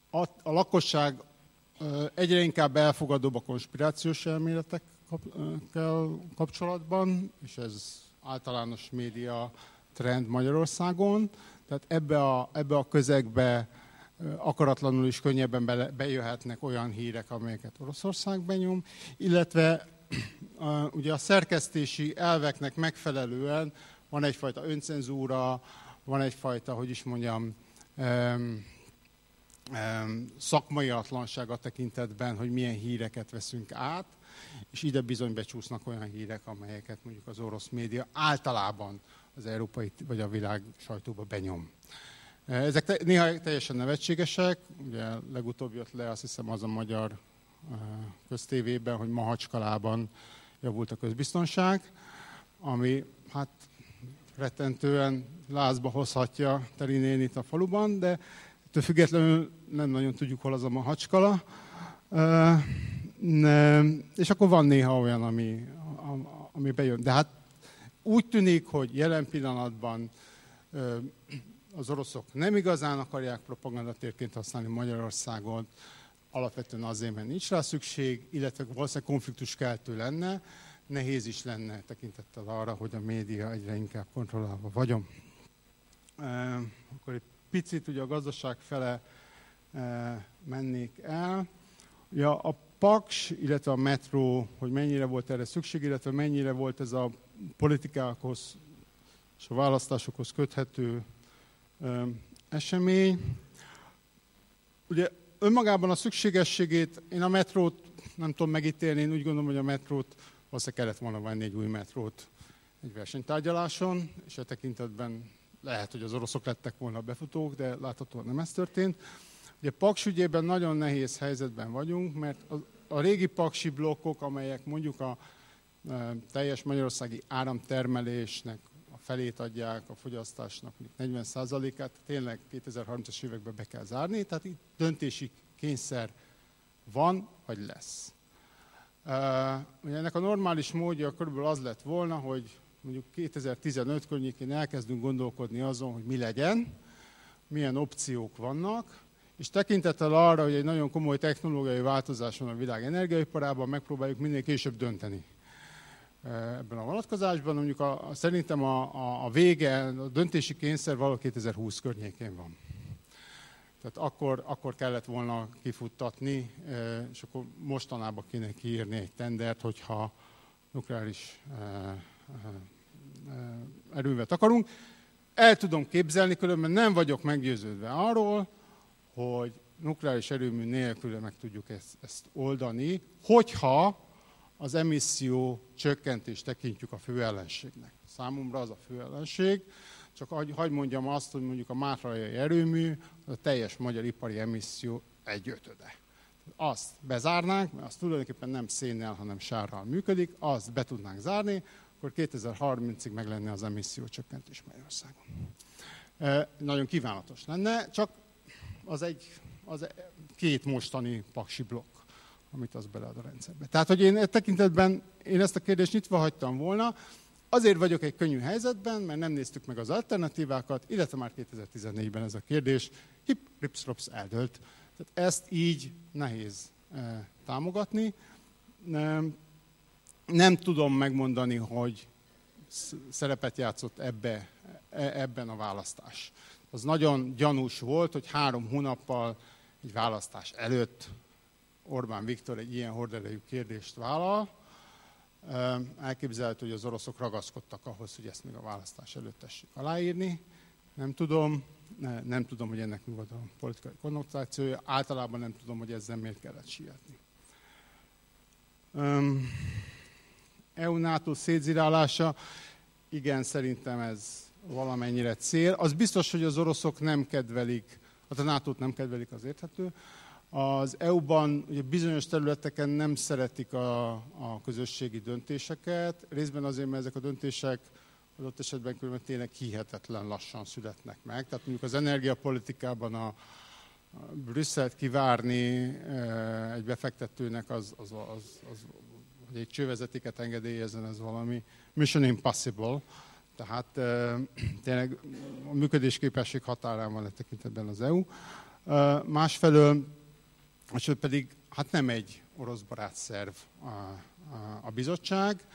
a, a lakosság egyre inkább elfogadóbb a konspirációs elméletekkel kapcsolatban, és ez általános média trend Magyarországon. Tehát ebbe a, ebbe a közegbe akaratlanul is könnyebben be, bejöhetnek olyan hírek, amelyeket Oroszország benyom, illetve a, ugye a szerkesztési elveknek megfelelően van egyfajta öncenzúra, van egyfajta, hogy is mondjam, um, szakmai atlanság a tekintetben, hogy milyen híreket veszünk át, és ide bizony becsúsznak olyan hírek, amelyeket mondjuk az orosz média általában az európai vagy a világ sajtóba benyom. Ezek te, néha teljesen nevetségesek, ugye legutóbb jött le azt hiszem az a magyar köztévében, hogy Mahacskalában javult a közbiztonság, ami hát rettentően lázba hozhatja Terinénit a faluban, de Ettől függetlenül nem nagyon tudjuk, hol az a mahacskala. És akkor van néha olyan, ami, ami bejön. De hát úgy tűnik, hogy jelen pillanatban az oroszok nem igazán akarják propagandatérként használni Magyarországon, alapvetően azért, mert nincs rá szükség, illetve valószínűleg konfliktus keltő lenne, nehéz is lenne tekintettel arra, hogy a média egyre inkább kontrollálva vagyom. Akkor egy picit ugye a gazdaság fele e, mennék el. Ugye a Paks, illetve a metró, hogy mennyire volt erre szükség, illetve mennyire volt ez a politikákhoz és a választásokhoz köthető e, esemény. Ugye önmagában a szükségességét, én a metrót nem tudom megítélni, én úgy gondolom, hogy a metrót, valószínűleg kellett volna venni egy új metrót egy versenytárgyaláson, és e tekintetben lehet, hogy az oroszok lettek volna a befutók, de láthatóan nem ez történt. Ugye Paks ügyében nagyon nehéz helyzetben vagyunk, mert a, régi paksi blokkok, amelyek mondjuk a e, teljes magyarországi áramtermelésnek felét adják a fogyasztásnak, 40%-át, tényleg 2030-as években be kell zárni, tehát itt döntési kényszer van, vagy lesz. Ugye ennek a normális módja körülbelül az lett volna, hogy mondjuk 2015 környékén elkezdünk gondolkodni azon, hogy mi legyen, milyen opciók vannak, és tekintettel arra, hogy egy nagyon komoly technológiai változás van a világ energiaiparában, megpróbáljuk minél később dönteni ebben a vonatkozásban. Mondjuk a, szerintem a, a, a vége, a döntési kényszer valahol 2020 környékén van. Tehát akkor, akkor kellett volna kifuttatni, eh, és akkor mostanában kéne kiírni egy tendert, hogyha nukleáris eh, erővet akarunk. El tudom képzelni, különben nem vagyok meggyőződve arról, hogy nukleáris erőmű nélkül meg tudjuk ezt, ezt oldani, hogyha az emisszió csökkentést tekintjük a fő ellenségnek. Számomra az a fő ellenség, csak hagyd mondjam azt, hogy mondjuk a Mátrajai erőmű a teljes magyar ipari emisszió egy ötöde. Azt bezárnánk, mert az tulajdonképpen nem szénnel, hanem sárral működik, azt be tudnánk zárni, akkor 2030-ig meg lenne az emisszió csökkentés Magyarországon. E, nagyon kívánatos lenne, csak az egy, az két mostani paksi blokk, amit az belead a rendszerbe. Tehát, hogy én e tekintetben én ezt a kérdést nyitva hagytam volna, azért vagyok egy könnyű helyzetben, mert nem néztük meg az alternatívákat, illetve már 2014-ben ez a kérdés hip, ripsrops eldőlt. Tehát ezt így nehéz e, támogatni nem tudom megmondani, hogy szerepet játszott ebbe, e, ebben a választás. Az nagyon gyanús volt, hogy három hónappal egy választás előtt Orbán Viktor egy ilyen horderejű kérdést vállal. Elképzelhető, hogy az oroszok ragaszkodtak ahhoz, hogy ezt még a választás előtt tessék aláírni. Nem tudom, nem tudom, hogy ennek mi volt a politikai konnotációja. Általában nem tudom, hogy ezzel miért kellett sietni. EU-NATO szétzirálása, igen, szerintem ez valamennyire cél. Az biztos, hogy az oroszok nem kedvelik, a nato nem kedvelik, az érthető. Az EU-ban ugye bizonyos területeken nem szeretik a, a közösségi döntéseket, részben azért, mert ezek a döntések adott esetben különben tényleg hihetetlen lassan születnek meg. Tehát mondjuk az energiapolitikában a, Brüsszelt kivárni e, egy befektetőnek az, az, az, az, hogy egy csővezetéket engedélyezzen, ez valami mission impossible. Tehát e, tényleg a működésképesség határán van a tekintetben az EU. E, másfelől, és pedig hát nem egy orosz barát szerv a, a, a bizottság,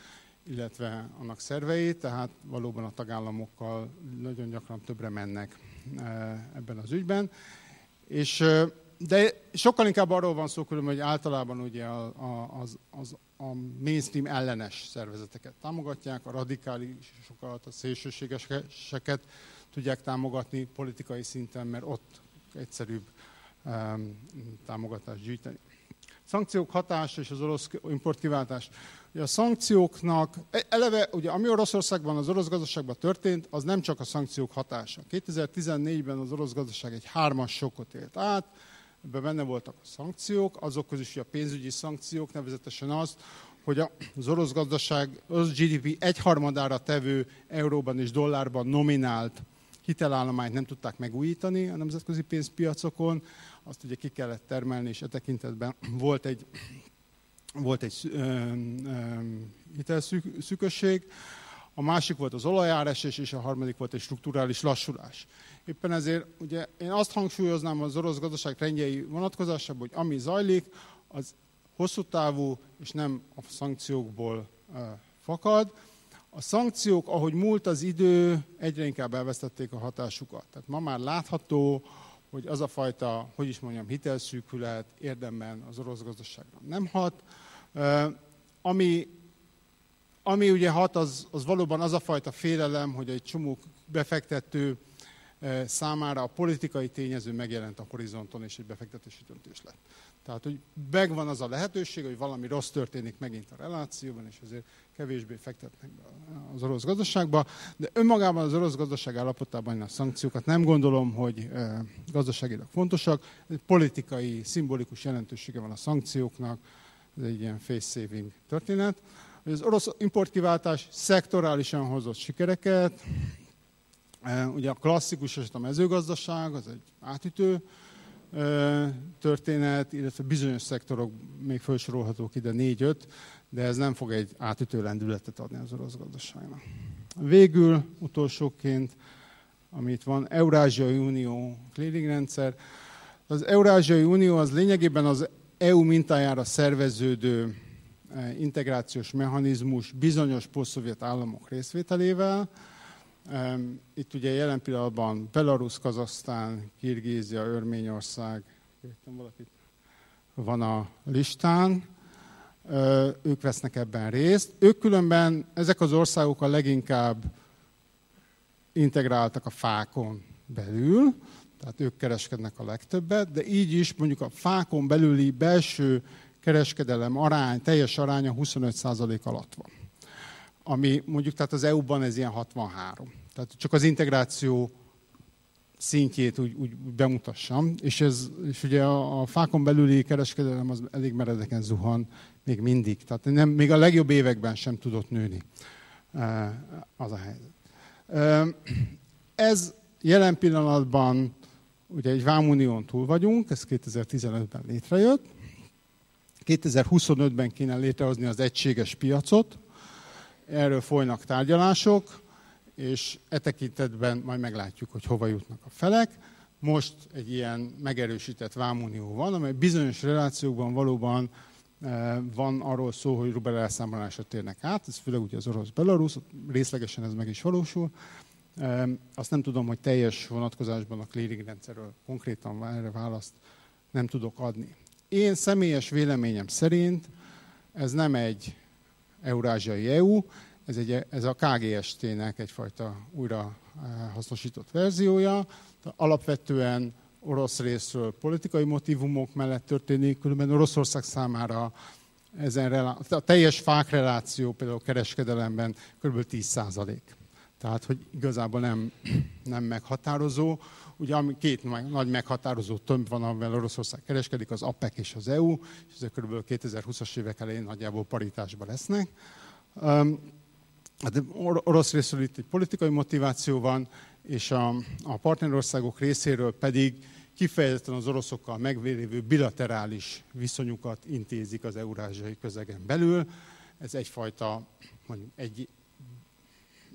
illetve annak szervei, tehát valóban a tagállamokkal nagyon gyakran többre mennek e, ebben az ügyben. És, e, de sokkal inkább arról van szó, hogy általában ugye a, a, az, az, a mainstream ellenes szervezeteket támogatják, a radikálisokat, a szélsőségeseket tudják támogatni politikai szinten, mert ott egyszerűbb támogatást gyűjteni. Szankciók hatása és az orosz importkiváltás. Ugye a szankcióknak, e, eleve, ugye ami Oroszországban, az orosz gazdaságban történt, az nem csak a szankciók hatása. 2014-ben az orosz gazdaság egy hármas sokot élt át, ebben benne voltak a szankciók, azok közül is a pénzügyi szankciók, nevezetesen az, hogy az orosz gazdaság, az GDP egyharmadára tevő euróban és dollárban nominált hitelállományt nem tudták megújítani a nemzetközi pénzpiacokon, azt ugye ki kellett termelni, és e tekintetben volt egy volt egy hitelszűkösség, a másik volt az olajáresés, és a harmadik volt egy strukturális lassulás. Éppen ezért ugye én azt hangsúlyoznám az orosz gazdaság trendjei vonatkozásában, hogy ami zajlik, az hosszú távú, és nem a szankciókból fakad. A szankciók, ahogy múlt az idő, egyre inkább elvesztették a hatásukat. Tehát ma már látható, hogy az a fajta, hogy is mondjam, hitelszűkület érdemben az orosz gazdaságra nem hat. Ami, ami ugye hat, az, az valóban az a fajta félelem, hogy egy csomó befektető számára a politikai tényező megjelent a horizonton, és egy befektetési döntés lett. Tehát, hogy megvan az a lehetőség, hogy valami rossz történik megint a relációban, és azért kevésbé fektetnek be az orosz gazdaságba, de önmagában az orosz gazdaság állapotában a szankciókat nem gondolom, hogy gazdaságilag fontosak. Politikai, szimbolikus jelentősége van a szankcióknak, ez egy ilyen face saving történet. Az orosz importkiváltás szektorálisan hozott sikereket, ugye a klasszikus eset a mezőgazdaság, az egy átütő történet, illetve bizonyos szektorok még felsorolhatók ide négy-öt, de ez nem fog egy átütő lendületet adni az orosz gazdaságnak. Végül, utolsóként, amit van, Eurázsiai Unió clearingrendszer. Az Eurázsiai Unió az lényegében az EU mintájára szerveződő integrációs mechanizmus bizonyos posztszovjet államok részvételével, itt ugye jelen pillanatban Belarus, Kazasztán, Kirgízia, Örményország, van a listán, ők vesznek ebben részt. Ők különben, ezek az országok a leginkább integráltak a fákon belül, tehát ők kereskednek a legtöbbet, de így is mondjuk a fákon belüli belső kereskedelem arány, teljes aránya 25% alatt van ami mondjuk tehát az EU-ban ez ilyen 63. Tehát csak az integráció szintjét úgy, úgy bemutassam, és, ez, és ugye a, a fákon belüli kereskedelem az elég meredeken zuhan még mindig. Tehát nem, még a legjobb években sem tudott nőni e, az a helyzet. E, ez jelen pillanatban ugye egy vámunión túl vagyunk, ez 2015-ben létrejött. 2025-ben kéne létrehozni az egységes piacot, Erről folynak tárgyalások, és e tekintetben majd meglátjuk, hogy hova jutnak a felek. Most egy ilyen megerősített vámunió van, amely bizonyos relációkban valóban e, van arról szó, hogy rubel elszámolásra térnek át, ez főleg ugye az orosz-belarus, részlegesen ez meg is valósul. E, azt nem tudom, hogy teljes vonatkozásban a clearing rendszerről konkrétan erre választ nem tudok adni. Én személyes véleményem szerint ez nem egy eurázsiai EU, ez, egy, ez a KGST-nek egyfajta újra hasznosított verziója. Alapvetően orosz részről politikai motivumok mellett történik, különben Oroszország számára ezen a teljes fák reláció például kereskedelemben kb. 10 százalék. Tehát, hogy igazából nem, nem meghatározó. Ugye két nagy meghatározó tömb van, amivel Oroszország kereskedik, az APEC és az EU, és ezek kb. 2020-as évek elején nagyjából paritásban lesznek. Hát orosz részről itt egy politikai motiváció van, és a, a partnerországok részéről pedig kifejezetten az oroszokkal megvélévő bilaterális viszonyukat intézik az eurázsiai közegen belül. Ez egyfajta, mondjuk egy,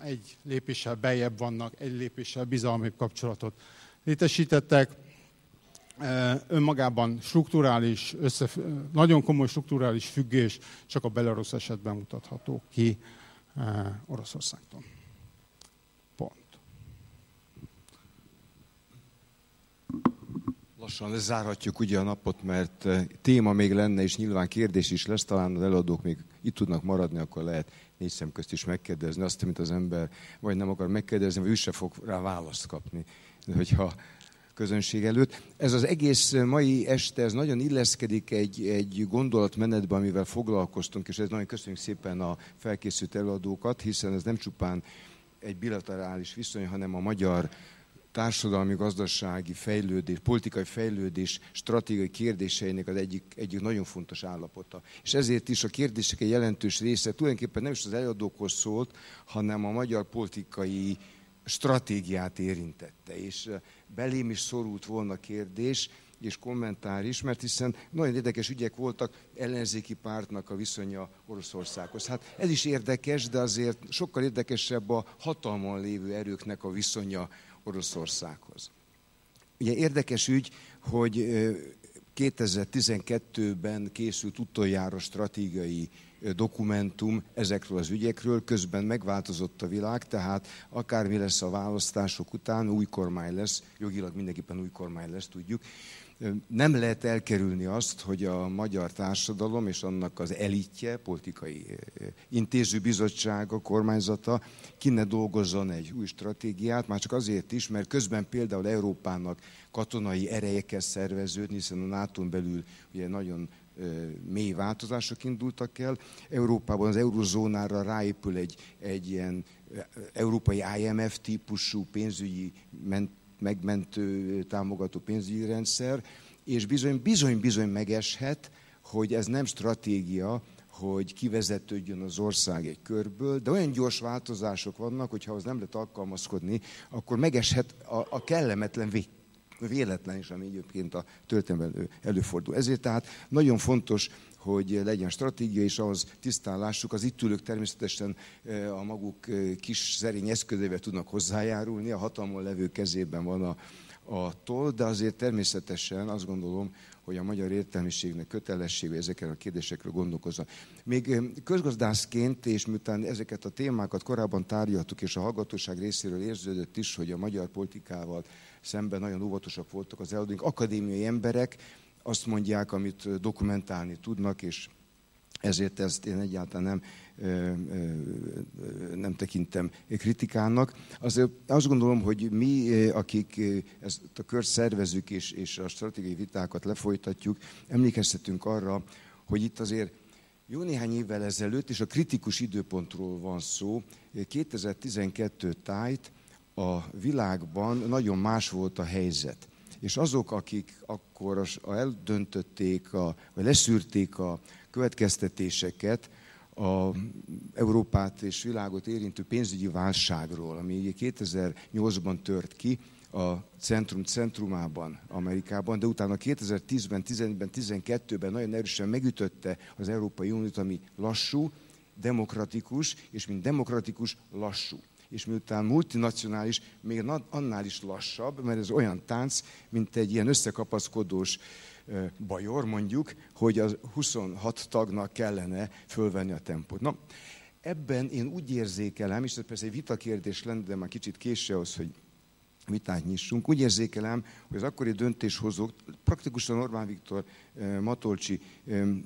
egy lépéssel beljebb vannak, egy lépéssel bizalmi kapcsolatot létesítettek. Önmagában strukturális, összef, nagyon komoly strukturális függés csak a Belarus esetben mutatható ki Oroszországtól. Lassan lezárhatjuk ugye a napot, mert téma még lenne, és nyilván kérdés is lesz, talán az előadók még itt tudnak maradni, akkor lehet négy szem közt is megkérdezni azt, amit az ember vagy nem akar megkérdezni, vagy ő se fog rá választ kapni, hogyha közönség előtt. Ez az egész mai este, ez nagyon illeszkedik egy, egy gondolatmenetbe, amivel foglalkoztunk, és ez nagyon köszönjük szépen a felkészült előadókat, hiszen ez nem csupán egy bilaterális viszony, hanem a magyar társadalmi, gazdasági fejlődés, politikai fejlődés stratégiai kérdéseinek az egyik, egyik nagyon fontos állapota. És ezért is a kérdések egy jelentős része tulajdonképpen nem is az előadókhoz szólt, hanem a magyar politikai stratégiát érintette. És belém is szorult volna kérdés, és kommentár is, mert hiszen nagyon érdekes ügyek voltak ellenzéki pártnak a viszonya Oroszországhoz. Hát ez is érdekes, de azért sokkal érdekesebb a hatalmon lévő erőknek a viszonya Oroszországhoz. Ugye érdekes ügy, hogy 2012-ben készült utoljára stratégiai dokumentum ezekről az ügyekről, közben megváltozott a világ, tehát akármi lesz a választások után, új kormány lesz, jogilag mindenképpen új kormány lesz, tudjuk, nem lehet elkerülni azt, hogy a magyar társadalom és annak az elitje, politikai intézőbizottsága, kormányzata kinne dolgozzon egy új stratégiát, már csak azért is, mert közben például Európának katonai erejekkel szerveződni, hiszen a nato belül ugye nagyon mély változások indultak el. Európában az eurozónára ráépül egy, egy ilyen európai IMF típusú pénzügyi ment, megmentő, támogató pénzügyi rendszer, és bizony, bizony, bizony megeshet, hogy ez nem stratégia, hogy kivezetődjön az ország egy körből, de olyan gyors változások vannak, hogy ha az nem lehet alkalmazkodni, akkor megeshet a, a kellemetlen vég véletlen is, ami egyébként a történelemben előfordul. Ezért tehát nagyon fontos, hogy legyen stratégia, és ahhoz tisztán lássuk, az itt ülők természetesen eh, a maguk eh, kis szerény eszközével tudnak hozzájárulni, a hatalmon levő kezében van a, a toll, de azért természetesen azt gondolom, hogy a magyar értelmiségnek kötelessége ezekkel a kérdésekről gondolkozza. Még eh, közgazdászként, és miután ezeket a témákat korábban tárgyaltuk, és a hallgatóság részéről érződött is, hogy a magyar politikával szemben nagyon óvatosak voltak az előadóink, akadémiai emberek azt mondják, amit dokumentálni tudnak, és ezért ezt én egyáltalán nem, nem tekintem kritikának. Azért azt gondolom, hogy mi, akik ezt a kört szervezünk és, és a stratégiai vitákat lefolytatjuk, emlékeztetünk arra, hogy itt azért jó néhány évvel ezelőtt, és a kritikus időpontról van szó, 2012 tájt a világban nagyon más volt a helyzet. És azok, akik akkor eldöntötték, a, vagy leszűrték a következtetéseket a Európát és világot érintő pénzügyi válságról, ami 2008-ban tört ki, a centrum centrumában, Amerikában, de utána 2010-ben, 11-ben, 12-ben nagyon erősen megütötte az Európai Uniót, ami lassú, demokratikus, és mint demokratikus, lassú és miután multinacionális, még annál is lassabb, mert ez olyan tánc, mint egy ilyen összekapaszkodós bajor mondjuk, hogy a 26 tagnak kellene fölvenni a tempót. Na, ebben én úgy érzékelem, és ez persze egy vitakérdés lenne, de már kicsit késő ahhoz, hogy vitát nyissunk. Úgy érzékelem, hogy az akkori döntéshozók, praktikusan Orbán Viktor, Matolcsi,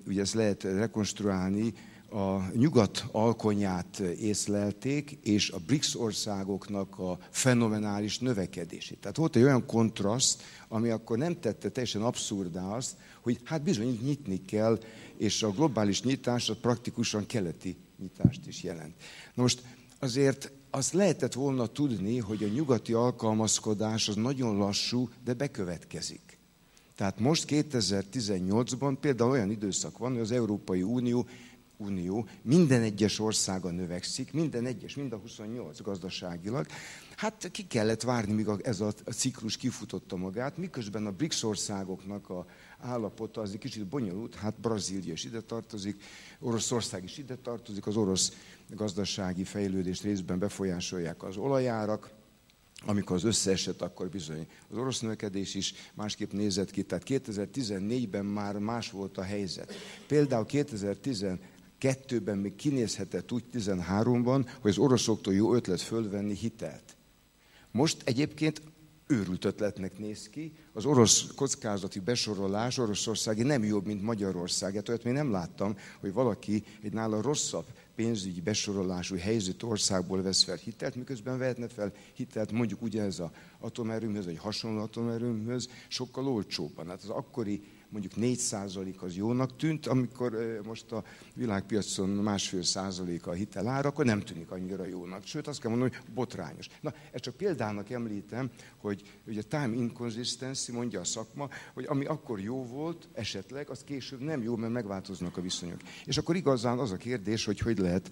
ugye ezt lehet rekonstruálni, a nyugat alkonyát észlelték, és a BRICS országoknak a fenomenális növekedését. Tehát volt egy olyan kontraszt, ami akkor nem tette teljesen abszurdá azt, hogy hát bizony nyitni kell, és a globális nyitás az praktikusan keleti nyitást is jelent. Na most azért azt lehetett volna tudni, hogy a nyugati alkalmazkodás az nagyon lassú, de bekövetkezik. Tehát most 2018-ban például olyan időszak van, hogy az Európai Unió Unió minden egyes országa növekszik, minden egyes, mind a 28 gazdaságilag. Hát ki kellett várni, míg ez a ciklus kifutotta magát, miközben a BRICS országoknak a állapota az egy kicsit bonyolult, hát Brazília is ide tartozik, Oroszország is ide tartozik, az orosz gazdasági fejlődést részben befolyásolják az olajárak, amikor az összeesett, akkor bizony az orosz növekedés is másképp nézett ki. Tehát 2014-ben már más volt a helyzet. Például 2012-ben még kinézhetett úgy 13-ban, hogy az oroszoktól jó ötlet fölvenni hitelt. Most egyébként őrült ötletnek néz ki. Az orosz kockázati besorolás Oroszországi nem jobb, mint Magyarország. Hát olyat még nem láttam, hogy valaki egy nála rosszabb pénzügyi besorolású helyzet országból vesz fel hitelt, miközben vehetne fel hitelt mondjuk ugyanez az atomerőmhöz, vagy hasonló atomerőmhöz, sokkal olcsóbban. Hát az akkori mondjuk 4 százalék az jónak tűnt, amikor most a világpiacon másfél százalék a hitelára, akkor nem tűnik annyira jónak. Sőt, azt kell mondani, hogy botrányos. Na, ezt csak példának említem, hogy ugye time inconsistency, mondja a szakma, hogy ami akkor jó volt, esetleg, az később nem jó, mert megváltoznak a viszonyok. És akkor igazán az a kérdés, hogy hogy lehet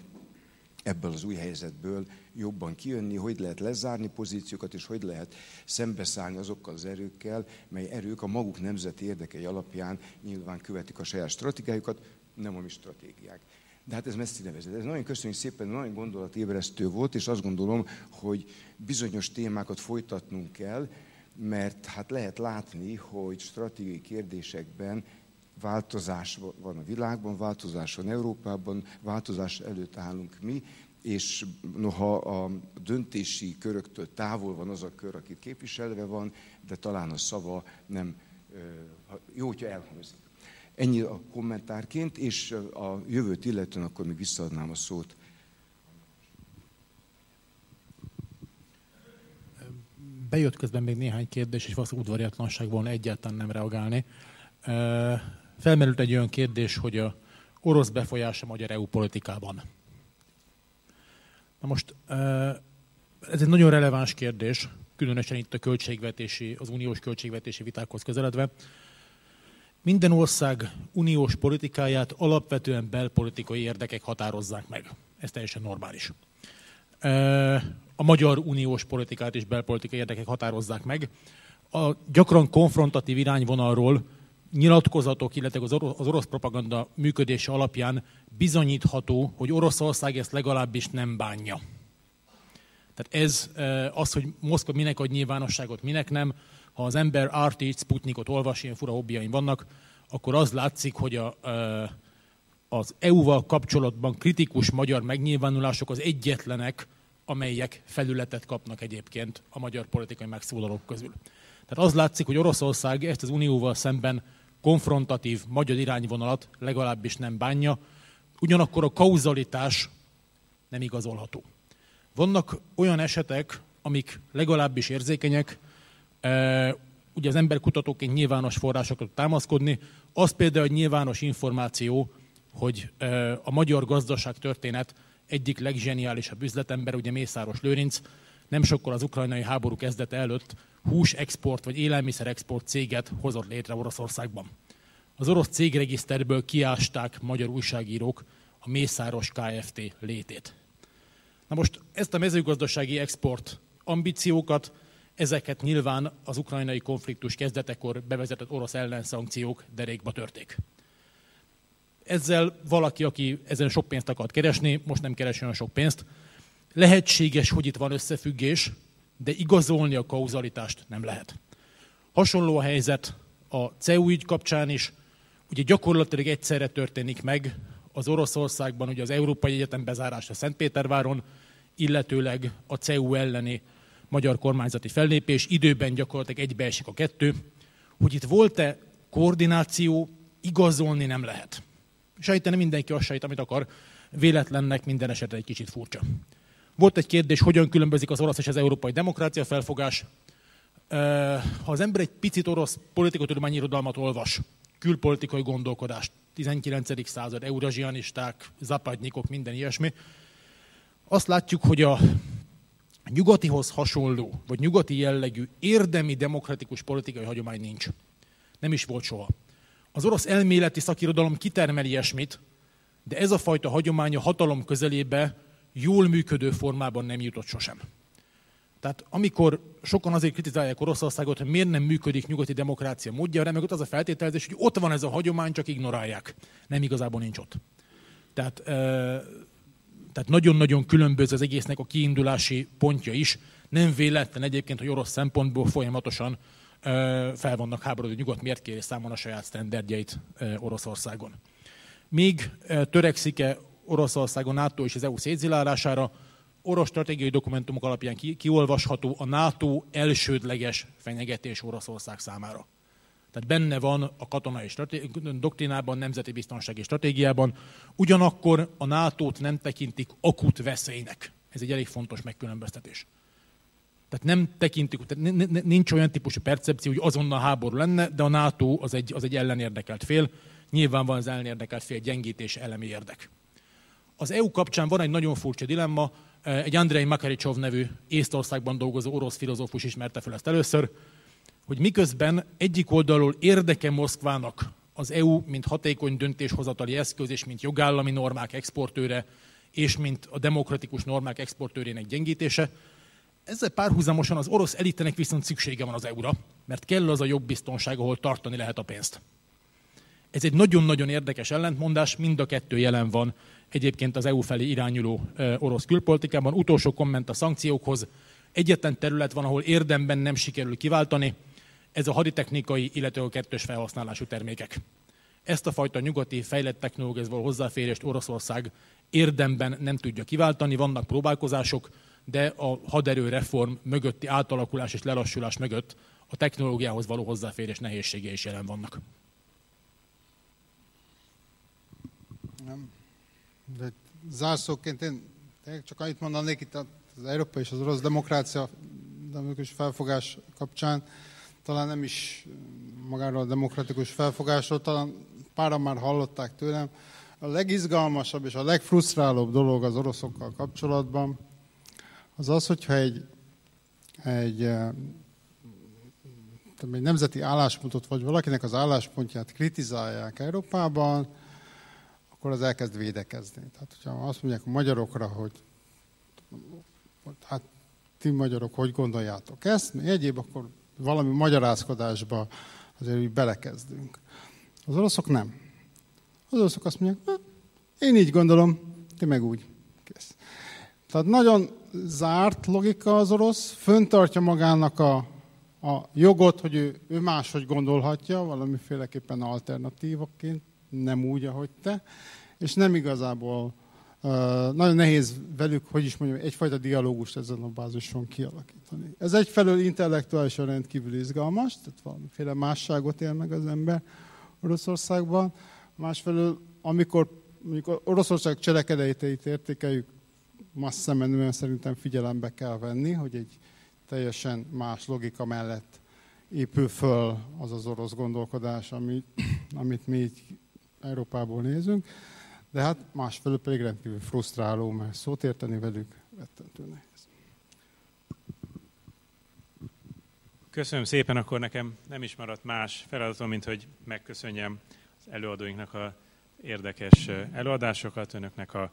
ebből az új helyzetből jobban kijönni, hogy lehet lezárni pozíciókat, és hogy lehet szembeszállni azokkal az erőkkel, mely erők a maguk nemzeti érdekei alapján nyilván követik a saját stratégiájukat, nem a mi stratégiák. De hát ez messzire vezet. Ez nagyon köszönjük szépen, nagyon gondolatébresztő volt, és azt gondolom, hogy bizonyos témákat folytatnunk kell, mert hát lehet látni, hogy stratégiai kérdésekben változás van a világban, változás van Európában, változás előtt állunk mi, és noha a döntési köröktől távol van az a kör, akit képviselve van, de talán a szava nem jó, hogyha elhangzik. Ennyi a kommentárként, és a jövőt illetően akkor még visszaadnám a szót. Bejött közben még néhány kérdés, és valószínűleg udvariatlanság volna egyáltalán nem reagálni. Felmerült egy olyan kérdés, hogy a orosz befolyás a magyar EU politikában. Na most ez egy nagyon releváns kérdés, különösen itt a költségvetési, az uniós költségvetési vitákhoz közeledve. Minden ország uniós politikáját alapvetően belpolitikai érdekek határozzák meg. Ez teljesen normális. A magyar uniós politikát is belpolitikai érdekek határozzák meg. A gyakran konfrontatív irányvonalról nyilatkozatok, illetve az orosz, propaganda működése alapján bizonyítható, hogy Oroszország ezt legalábbis nem bánja. Tehát ez az, hogy Moszkva minek ad nyilvánosságot, minek nem, ha az ember RT Sputnikot olvas, ilyen fura hobbiaim vannak, akkor az látszik, hogy a, az EU-val kapcsolatban kritikus magyar megnyilvánulások az egyetlenek, amelyek felületet kapnak egyébként a magyar politikai megszólalók közül. Tehát az látszik, hogy Oroszország ezt az unióval szemben konfrontatív magyar irányvonalat legalábbis nem bánja, ugyanakkor a kauzalitás nem igazolható. Vannak olyan esetek, amik legalábbis érzékenyek, e, ugye az ember kutatóként nyilvános forrásokat támaszkodni, az például egy nyilvános információ, hogy e, a magyar gazdaság történet egyik leggeniálisabb üzletember, ugye Mészáros Lőrinc, nem sokkal az ukrajnai háború kezdete előtt húsexport vagy élelmiszerexport céget hozott létre Oroszországban. Az orosz cégregiszterből kiásták magyar újságírók a Mészáros Kft. létét. Na most ezt a mezőgazdasági export ambíciókat, ezeket nyilván az ukrajnai konfliktus kezdetekor bevezetett orosz ellenszankciók derékba törték. Ezzel valaki, aki ezen sok pénzt akart keresni, most nem keres olyan sok pénzt, Lehetséges, hogy itt van összefüggés, de igazolni a kauzalitást nem lehet. Hasonló a helyzet a CEU ügy kapcsán is. Ugye gyakorlatilag egyszerre történik meg az Oroszországban, ugye az Európai Egyetem bezárása Szentpéterváron, illetőleg a CEU elleni magyar kormányzati fellépés, időben gyakorlatilag egybeesik a kettő, hogy itt volt-e koordináció, igazolni nem lehet. Sejteni mindenki azt sejt, amit akar, véletlennek minden esetre egy kicsit furcsa. Volt egy kérdés, hogyan különbözik az orosz és az európai demokrácia felfogás. Ha az ember egy picit orosz politikai irodalmat olvas, külpolitikai gondolkodást, 19. század, eurazsianisták, zapadnyikok, minden ilyesmi, azt látjuk, hogy a nyugatihoz hasonló, vagy nyugati jellegű érdemi demokratikus politikai hagyomány nincs. Nem is volt soha. Az orosz elméleti szakirodalom kitermeli ilyesmit, de ez a fajta hagyomány a hatalom közelébe jól működő formában nem jutott sosem. Tehát amikor sokan azért kritizálják Oroszországot, hogy miért nem működik nyugati demokrácia módjára, meg ott az a feltételezés, hogy ott van ez a hagyomány, csak ignorálják. Nem igazából nincs ott. Tehát, tehát nagyon-nagyon különböző az egésznek a kiindulási pontja is. Nem véletlen egyébként, hogy orosz szempontból folyamatosan fel vannak háborodó nyugat miért kéri számon a saját sztenderdjeit Oroszországon. Míg törekszik-e Oroszországon NATO és az EU szétzilálására, orosz stratégiai dokumentumok alapján ki, kiolvasható a NATO elsődleges fenyegetés Oroszország számára. Tehát benne van a katonai doktrinában, nemzeti biztonsági stratégiában. Ugyanakkor a NATO-t nem tekintik akut veszélynek. Ez egy elég fontos megkülönböztetés. Tehát nem tekintük, tehát nincs olyan típusú percepció, hogy azonnal háború lenne, de a NATO az egy, az egy ellenérdekelt fél. Nyilván van az ellenérdekelt fél gyengítés elemi érdek. Az EU kapcsán van egy nagyon furcsa dilemma, egy Andrei Makaricsov nevű Észtországban dolgozó orosz filozófus ismerte fel ezt először, hogy miközben egyik oldalról érdeke Moszkvának az EU, mint hatékony döntéshozatali eszköz, és mint jogállami normák exportőre, és mint a demokratikus normák exportőrének gyengítése, ezzel párhuzamosan az orosz elitenek viszont szüksége van az EU-ra, mert kell az a jogbiztonság, ahol tartani lehet a pénzt. Ez egy nagyon-nagyon érdekes ellentmondás, mind a kettő jelen van egyébként az EU felé irányuló orosz külpolitikában. Utolsó komment a szankciókhoz. Egyetlen terület van, ahol érdemben nem sikerül kiváltani, ez a haditechnikai, illetve a kettős felhasználású termékek. Ezt a fajta nyugati fejlett technológiával hozzáférést Oroszország érdemben nem tudja kiváltani, vannak próbálkozások, de a haderő reform mögötti átalakulás és lelassulás mögött a technológiához való hozzáférés nehézsége is jelen vannak. Nem. De zárszóként én csak annyit mondanék itt az Európa és az orosz demokrácia demokratikus felfogás kapcsán, talán nem is magáról a demokratikus felfogásról, talán páran már hallották tőlem. A legizgalmasabb és a legfrusztrálóbb dolog az oroszokkal kapcsolatban az az, hogyha egy, egy, egy nemzeti álláspontot, vagy valakinek az álláspontját kritizálják Európában, akkor az elkezd védekezni. Tehát, hogyha azt mondják a magyarokra, hogy hát ti magyarok hogy gondoljátok ezt, mi egyéb, akkor valami magyarázkodásba azért úgy belekezdünk. Az oroszok nem. Az oroszok azt mondják, én így gondolom, ti meg úgy. Kész. Tehát nagyon zárt logika az orosz, föntartja magának a, a jogot, hogy ő, ő máshogy gondolhatja, valamiféleképpen alternatívaként, nem úgy, ahogy te, és nem igazából nagyon nehéz velük, hogy is mondjam, egyfajta dialógust ezen a bázison kialakítani. Ez egyfelől intellektuálisan rendkívül izgalmas, tehát valamiféle másságot él meg az ember Oroszországban, másfelől, amikor, amikor Oroszország cselekedeteit értékeljük, massz menően szerintem figyelembe kell venni, hogy egy teljesen más logika mellett épül föl az az orosz gondolkodás, amit, amit mi így Európából nézünk, de hát másfelől pedig rendkívül frusztráló, mert szót érteni velük rettentő nehéz. Köszönöm szépen, akkor nekem nem is maradt más feladatom, mint hogy megköszönjem az előadóinknak a érdekes előadásokat, önöknek a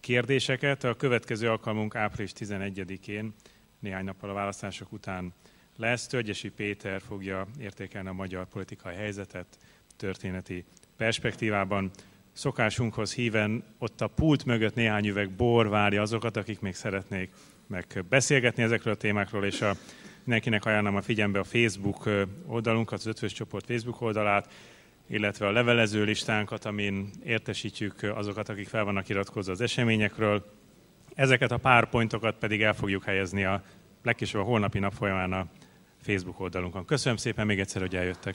kérdéseket. A következő alkalmunk április 11-én, néhány nappal a választások után lesz. Törgyesi Péter fogja értékelni a magyar politikai helyzetet történeti perspektívában. Szokásunkhoz híven ott a pult mögött néhány üveg bor várja azokat, akik még szeretnék meg beszélgetni ezekről a témákról, és a, mindenkinek ajánlom a figyelme a Facebook oldalunkat, az Ötvös Csoport Facebook oldalát, illetve a levelező listánkat, amin értesítjük azokat, akik fel vannak iratkozva az eseményekről. Ezeket a pár pontokat pedig el fogjuk helyezni a legkésőbb a holnapi nap folyamán a Facebook oldalunkon. Köszönöm szépen még egyszer, hogy eljöttek.